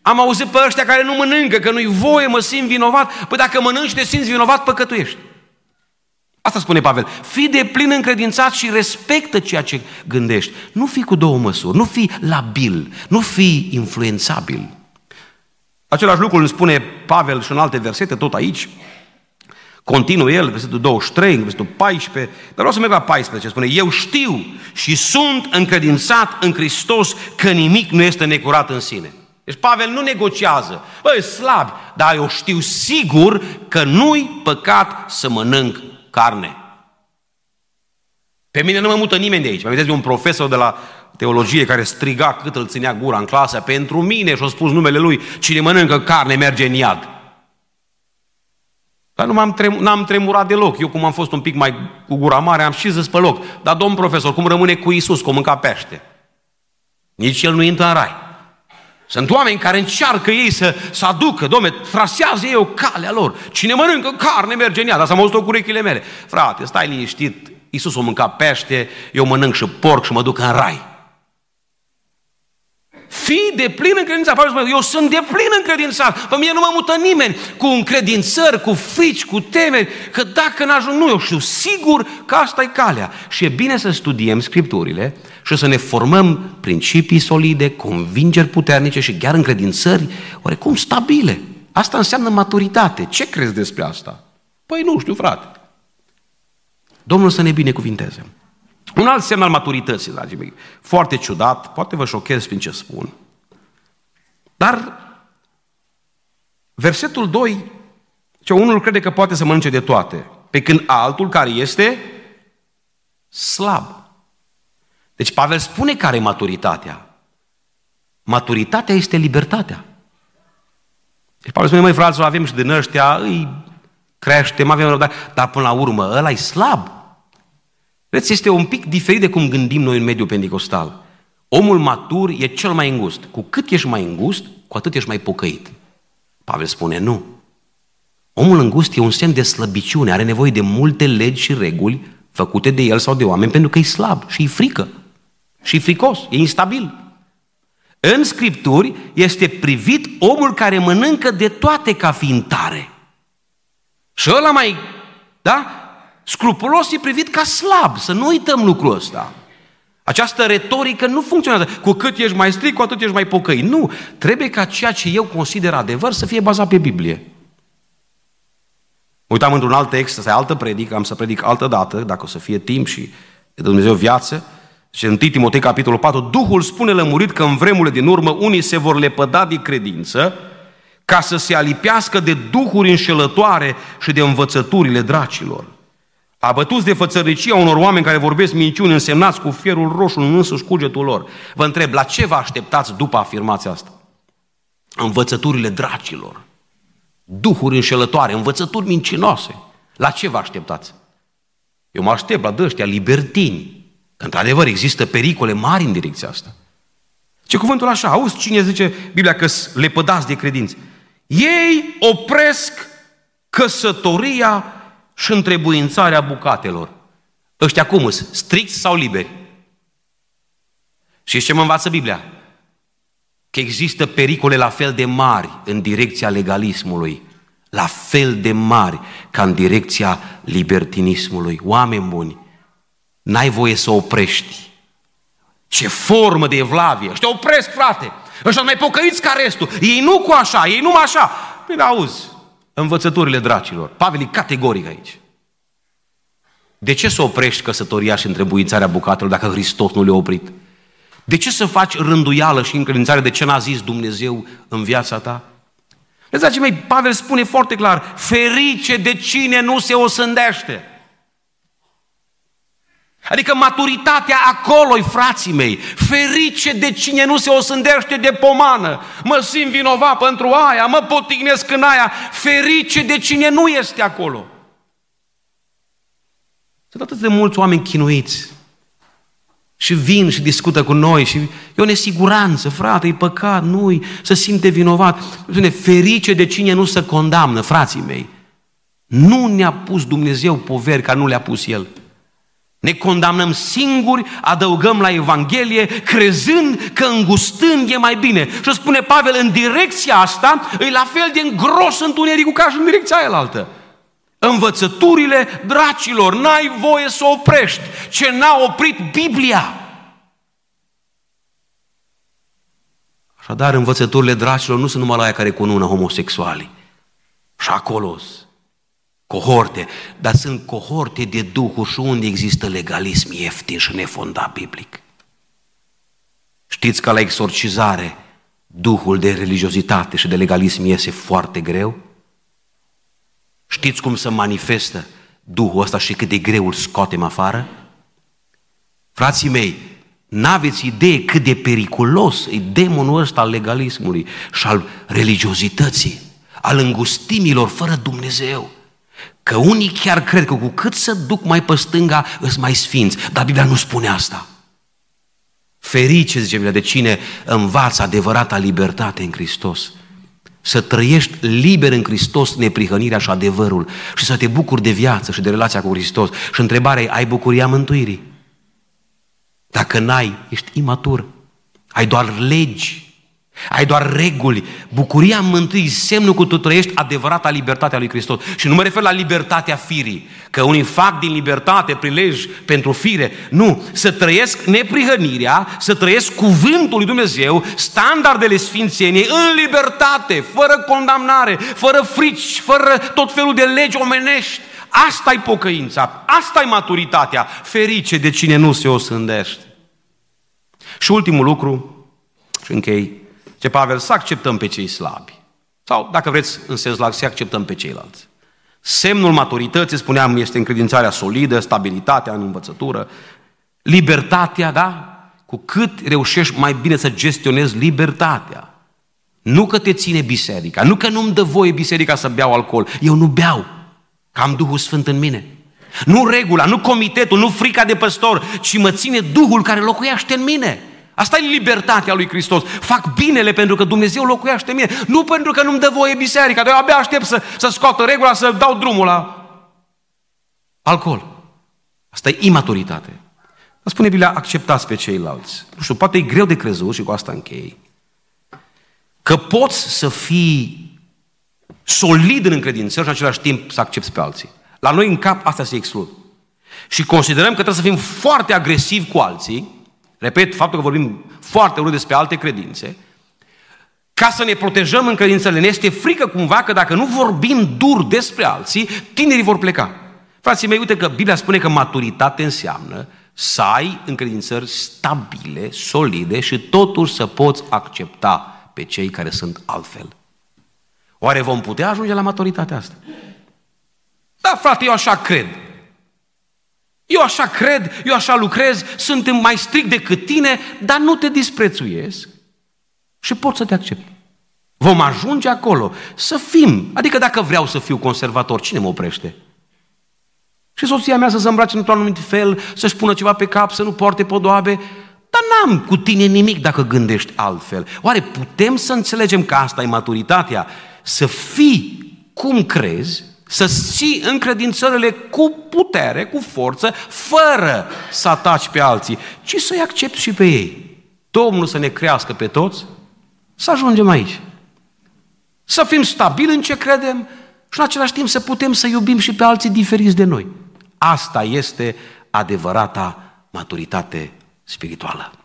am auzit pe ăștia care nu mănâncă, că nu-i voie, mă simt vinovat. Păi dacă mănânci și te simți vinovat, păcătuiești. Asta spune Pavel. Fii de plin încredințat și respectă ceea ce gândești. Nu fi cu două măsuri, nu fi labil, nu fi influențabil. Același lucru îl spune Pavel și în alte versete, tot aici. Continuă el, versetul 23, versetul 14, dar vreau să merg la 14, spune, eu știu și sunt încredințat în Hristos că nimic nu este necurat în sine. Deci Pavel nu negociază. Băi, slab, dar eu știu sigur că nu-i păcat să mănânc carne. Pe mine nu mă mută nimeni de aici. Mă de un profesor de la teologie care striga cât îl ținea gura în clasă pentru mine și a spus numele lui, cine mănâncă carne merge în iad. Dar nu m-am trem- n-am tremurat deloc. Eu cum am fost un pic mai cu gura mare, am și zis pe loc. Dar domn profesor, cum rămâne cu Isus, cum mânca pește? Nici el nu intră în rai. Sunt oameni care încearcă ei să, să aducă, domne, trasează ei o calea lor. Cine mănâncă carne merge în ea, dar să mă auzit cu urechile mele. Frate, stai liniștit, Iisus o mânca pește, eu mănânc și porc și mă duc în rai. Fii de plin în credința. Eu sunt de plin în credința. Pe mine nu mă mută nimeni cu încredințări, cu frici, cu temeri, că dacă n-ajung, nu, eu știu sigur că asta e calea. Și e bine să studiem Scripturile și să ne formăm principii solide, convingeri puternice și chiar încredințări oarecum stabile. Asta înseamnă maturitate. Ce crezi despre asta? Păi nu știu, frate. Domnul să ne binecuvinteze. Un alt semn al maturității, dragii mei, foarte ciudat, poate vă șochez prin ce spun, dar versetul 2, ce unul crede că poate să mănânce de toate, pe când altul care este slab. Deci Pavel spune care e maturitatea. Maturitatea este libertatea. Deci Pavel spune, măi fraților, avem și din ăștia, îi creștem, avem răbdare, dar până la urmă ăla e slab. Vedeți, este un pic diferit de cum gândim noi în mediul pentecostal. Omul matur e cel mai îngust. Cu cât ești mai îngust, cu atât ești mai pocăit. Pavel spune, nu. Omul îngust e un semn de slăbiciune, are nevoie de multe legi și reguli făcute de el sau de oameni pentru că e slab și e frică și e fricos, e instabil. În Scripturi este privit omul care mănâncă de toate ca fiind tare. Și ăla mai, da? Scrupulos e privit ca slab, să nu uităm lucrul ăsta. Această retorică nu funcționează. Cu cât ești mai strict, cu atât ești mai pocăit. Nu. Trebuie ca ceea ce eu consider adevăr să fie bazat pe Biblie. Uitam într-un alt text, asta e altă predică, am să predic altă dată, dacă o să fie timp și de Dumnezeu viață. Și în Timotei, capitolul 4, Duhul spune lămurit că în vremurile din urmă unii se vor lepăda de credință ca să se alipească de duhuri înșelătoare și de învățăturile dracilor. Abătuți de fățărnicia unor oameni care vorbesc minciuni însemnați cu fierul roșu în însuși cugetul lor. Vă întreb, la ce vă așteptați după afirmația asta? Învățăturile dracilor, duhuri înșelătoare, învățături mincinoase. La ce vă așteptați? Eu mă aștept la dăștia libertini. Că într-adevăr există pericole mari în direcția asta. Ce cuvântul așa, auzi cine zice Biblia că lepădați de credință. Ei opresc căsătoria și întrebuințarea bucatelor. Ăștia cum sunt? Strict sau liberi? Și ce mă învață Biblia? Că există pericole la fel de mari în direcția legalismului, la fel de mari ca în direcția libertinismului. Oameni buni, n-ai voie să oprești. Ce formă de evlavie! Ăștia opresc, frate! Ăștia mai pocăiți ca restul. Ei nu cu așa, ei numai așa. Bine, auzi, învățăturile dracilor. Pavel e categoric aici. De ce să oprești căsătoria și întrebuințarea bucatelor dacă Hristos nu le-a oprit? De ce să faci rânduială și încredințare de ce n-a zis Dumnezeu în viața ta? Dragii mei, Pavel spune foarte clar, ferice de cine nu se osândește. Adică maturitatea acolo frații mei. Ferice de cine nu se osândește de pomană. Mă simt vinovat pentru aia, mă potignesc în aia. Ferice de cine nu este acolo. Sunt atât de mulți oameni chinuiți. Și vin și discută cu noi și e o nesiguranță, frate, e păcat, nu să simte vinovat. Spune, ferice de cine nu se condamnă, frații mei. Nu ne-a pus Dumnezeu poveri ca nu le-a pus El. Ne condamnăm singuri, adăugăm la Evanghelie, crezând că îngustând e mai bine. Și spune Pavel, în direcția asta, e la fel de îngros întunericul ca și în direcția aia altă. Învățăturile dracilor, n-ai voie să oprești ce n-a oprit Biblia. Așadar, învățăturile dracilor nu sunt numai la aia care cunună homosexuali. Și acolo cohorte, dar sunt cohorte de duhuri și unde există legalism ieftin și nefondat biblic. Știți că la exorcizare duhul de religiozitate și de legalism iese foarte greu? Știți cum se manifestă duhul ăsta și cât de greu îl scoatem afară? Frații mei, n-aveți idee cât de periculos e demonul ăsta al legalismului și al religiozității, al îngustimilor fără Dumnezeu. Că unii chiar cred că cu cât să duc mai pe stânga, îs mai sfinți. Dar Biblia nu spune asta. Ferice, zice Biblia, de cine învață adevărata libertate în Hristos. Să trăiești liber în Hristos neprihănirea și adevărul și să te bucuri de viață și de relația cu Hristos. Și întrebarea e, ai bucuria mântuirii? Dacă n-ai, ești imatur. Ai doar legi ai doar reguli. Bucuria mântuirii, semnul că tu trăiești adevărata libertatea lui Hristos. Și nu mă refer la libertatea firii, că unii fac din libertate prilej pentru fire. Nu, să trăiesc neprihănirea, să trăiesc cuvântul lui Dumnezeu, standardele sfințeniei în libertate, fără condamnare, fără frici, fără tot felul de legi omenești. Asta e pocăința, asta e maturitatea. Ferice de cine nu se osândește. Și ultimul lucru, și închei, ce Pavel, să acceptăm pe cei slabi. Sau, dacă vreți, în sens larg, să acceptăm pe ceilalți. Semnul maturității, spuneam, este încredințarea solidă, stabilitatea în învățătură, libertatea, da? Cu cât reușești mai bine să gestionezi libertatea. Nu că te ține biserica, nu că nu-mi dă voie biserica să beau alcool. Eu nu beau, că am Duhul Sfânt în mine. Nu regula, nu comitetul, nu frica de păstor, ci mă ține Duhul care locuiește în mine. Asta e libertatea lui Hristos. Fac binele pentru că Dumnezeu locuiește în mine. Nu pentru că nu-mi dă voie biserica. Eu abia aștept să, să scoată regula, să dau drumul la alcool. Asta e imaturitate. Dar spune Biblia, acceptați pe ceilalți. Nu știu, poate e greu de crezut și cu asta închei. Că poți să fii solid în încredință și în același timp să accepti pe alții. La noi în cap asta se exclud. Și considerăm că trebuie să fim foarte agresivi cu alții, repet, faptul că vorbim foarte mult despre alte credințe, ca să ne protejăm în credințele, ne este frică cumva că dacă nu vorbim dur despre alții, tinerii vor pleca. Frații mei, uite că Biblia spune că maturitate înseamnă să ai încredințări stabile, solide și totuși să poți accepta pe cei care sunt altfel. Oare vom putea ajunge la maturitatea asta? Da, frate, eu așa cred. Eu așa cred, eu așa lucrez, sunt mai strict decât tine, dar nu te disprețuiesc și pot să te accept. Vom ajunge acolo să fim. Adică dacă vreau să fiu conservator, cine mă oprește? Și soția mea să se îmbrace într-un anumit fel, să-și pună ceva pe cap, să nu poarte podoabe. Dar n-am cu tine nimic dacă gândești altfel. Oare putem să înțelegem că asta e maturitatea? Să fii cum crezi, să ții încredințările cu putere, cu forță, fără să ataci pe alții, ci să-i accepti și pe ei. Domnul să ne crească pe toți, să ajungem aici. Să fim stabili în ce credem și în același timp să putem să iubim și pe alții diferiți de noi. Asta este adevărata maturitate spirituală.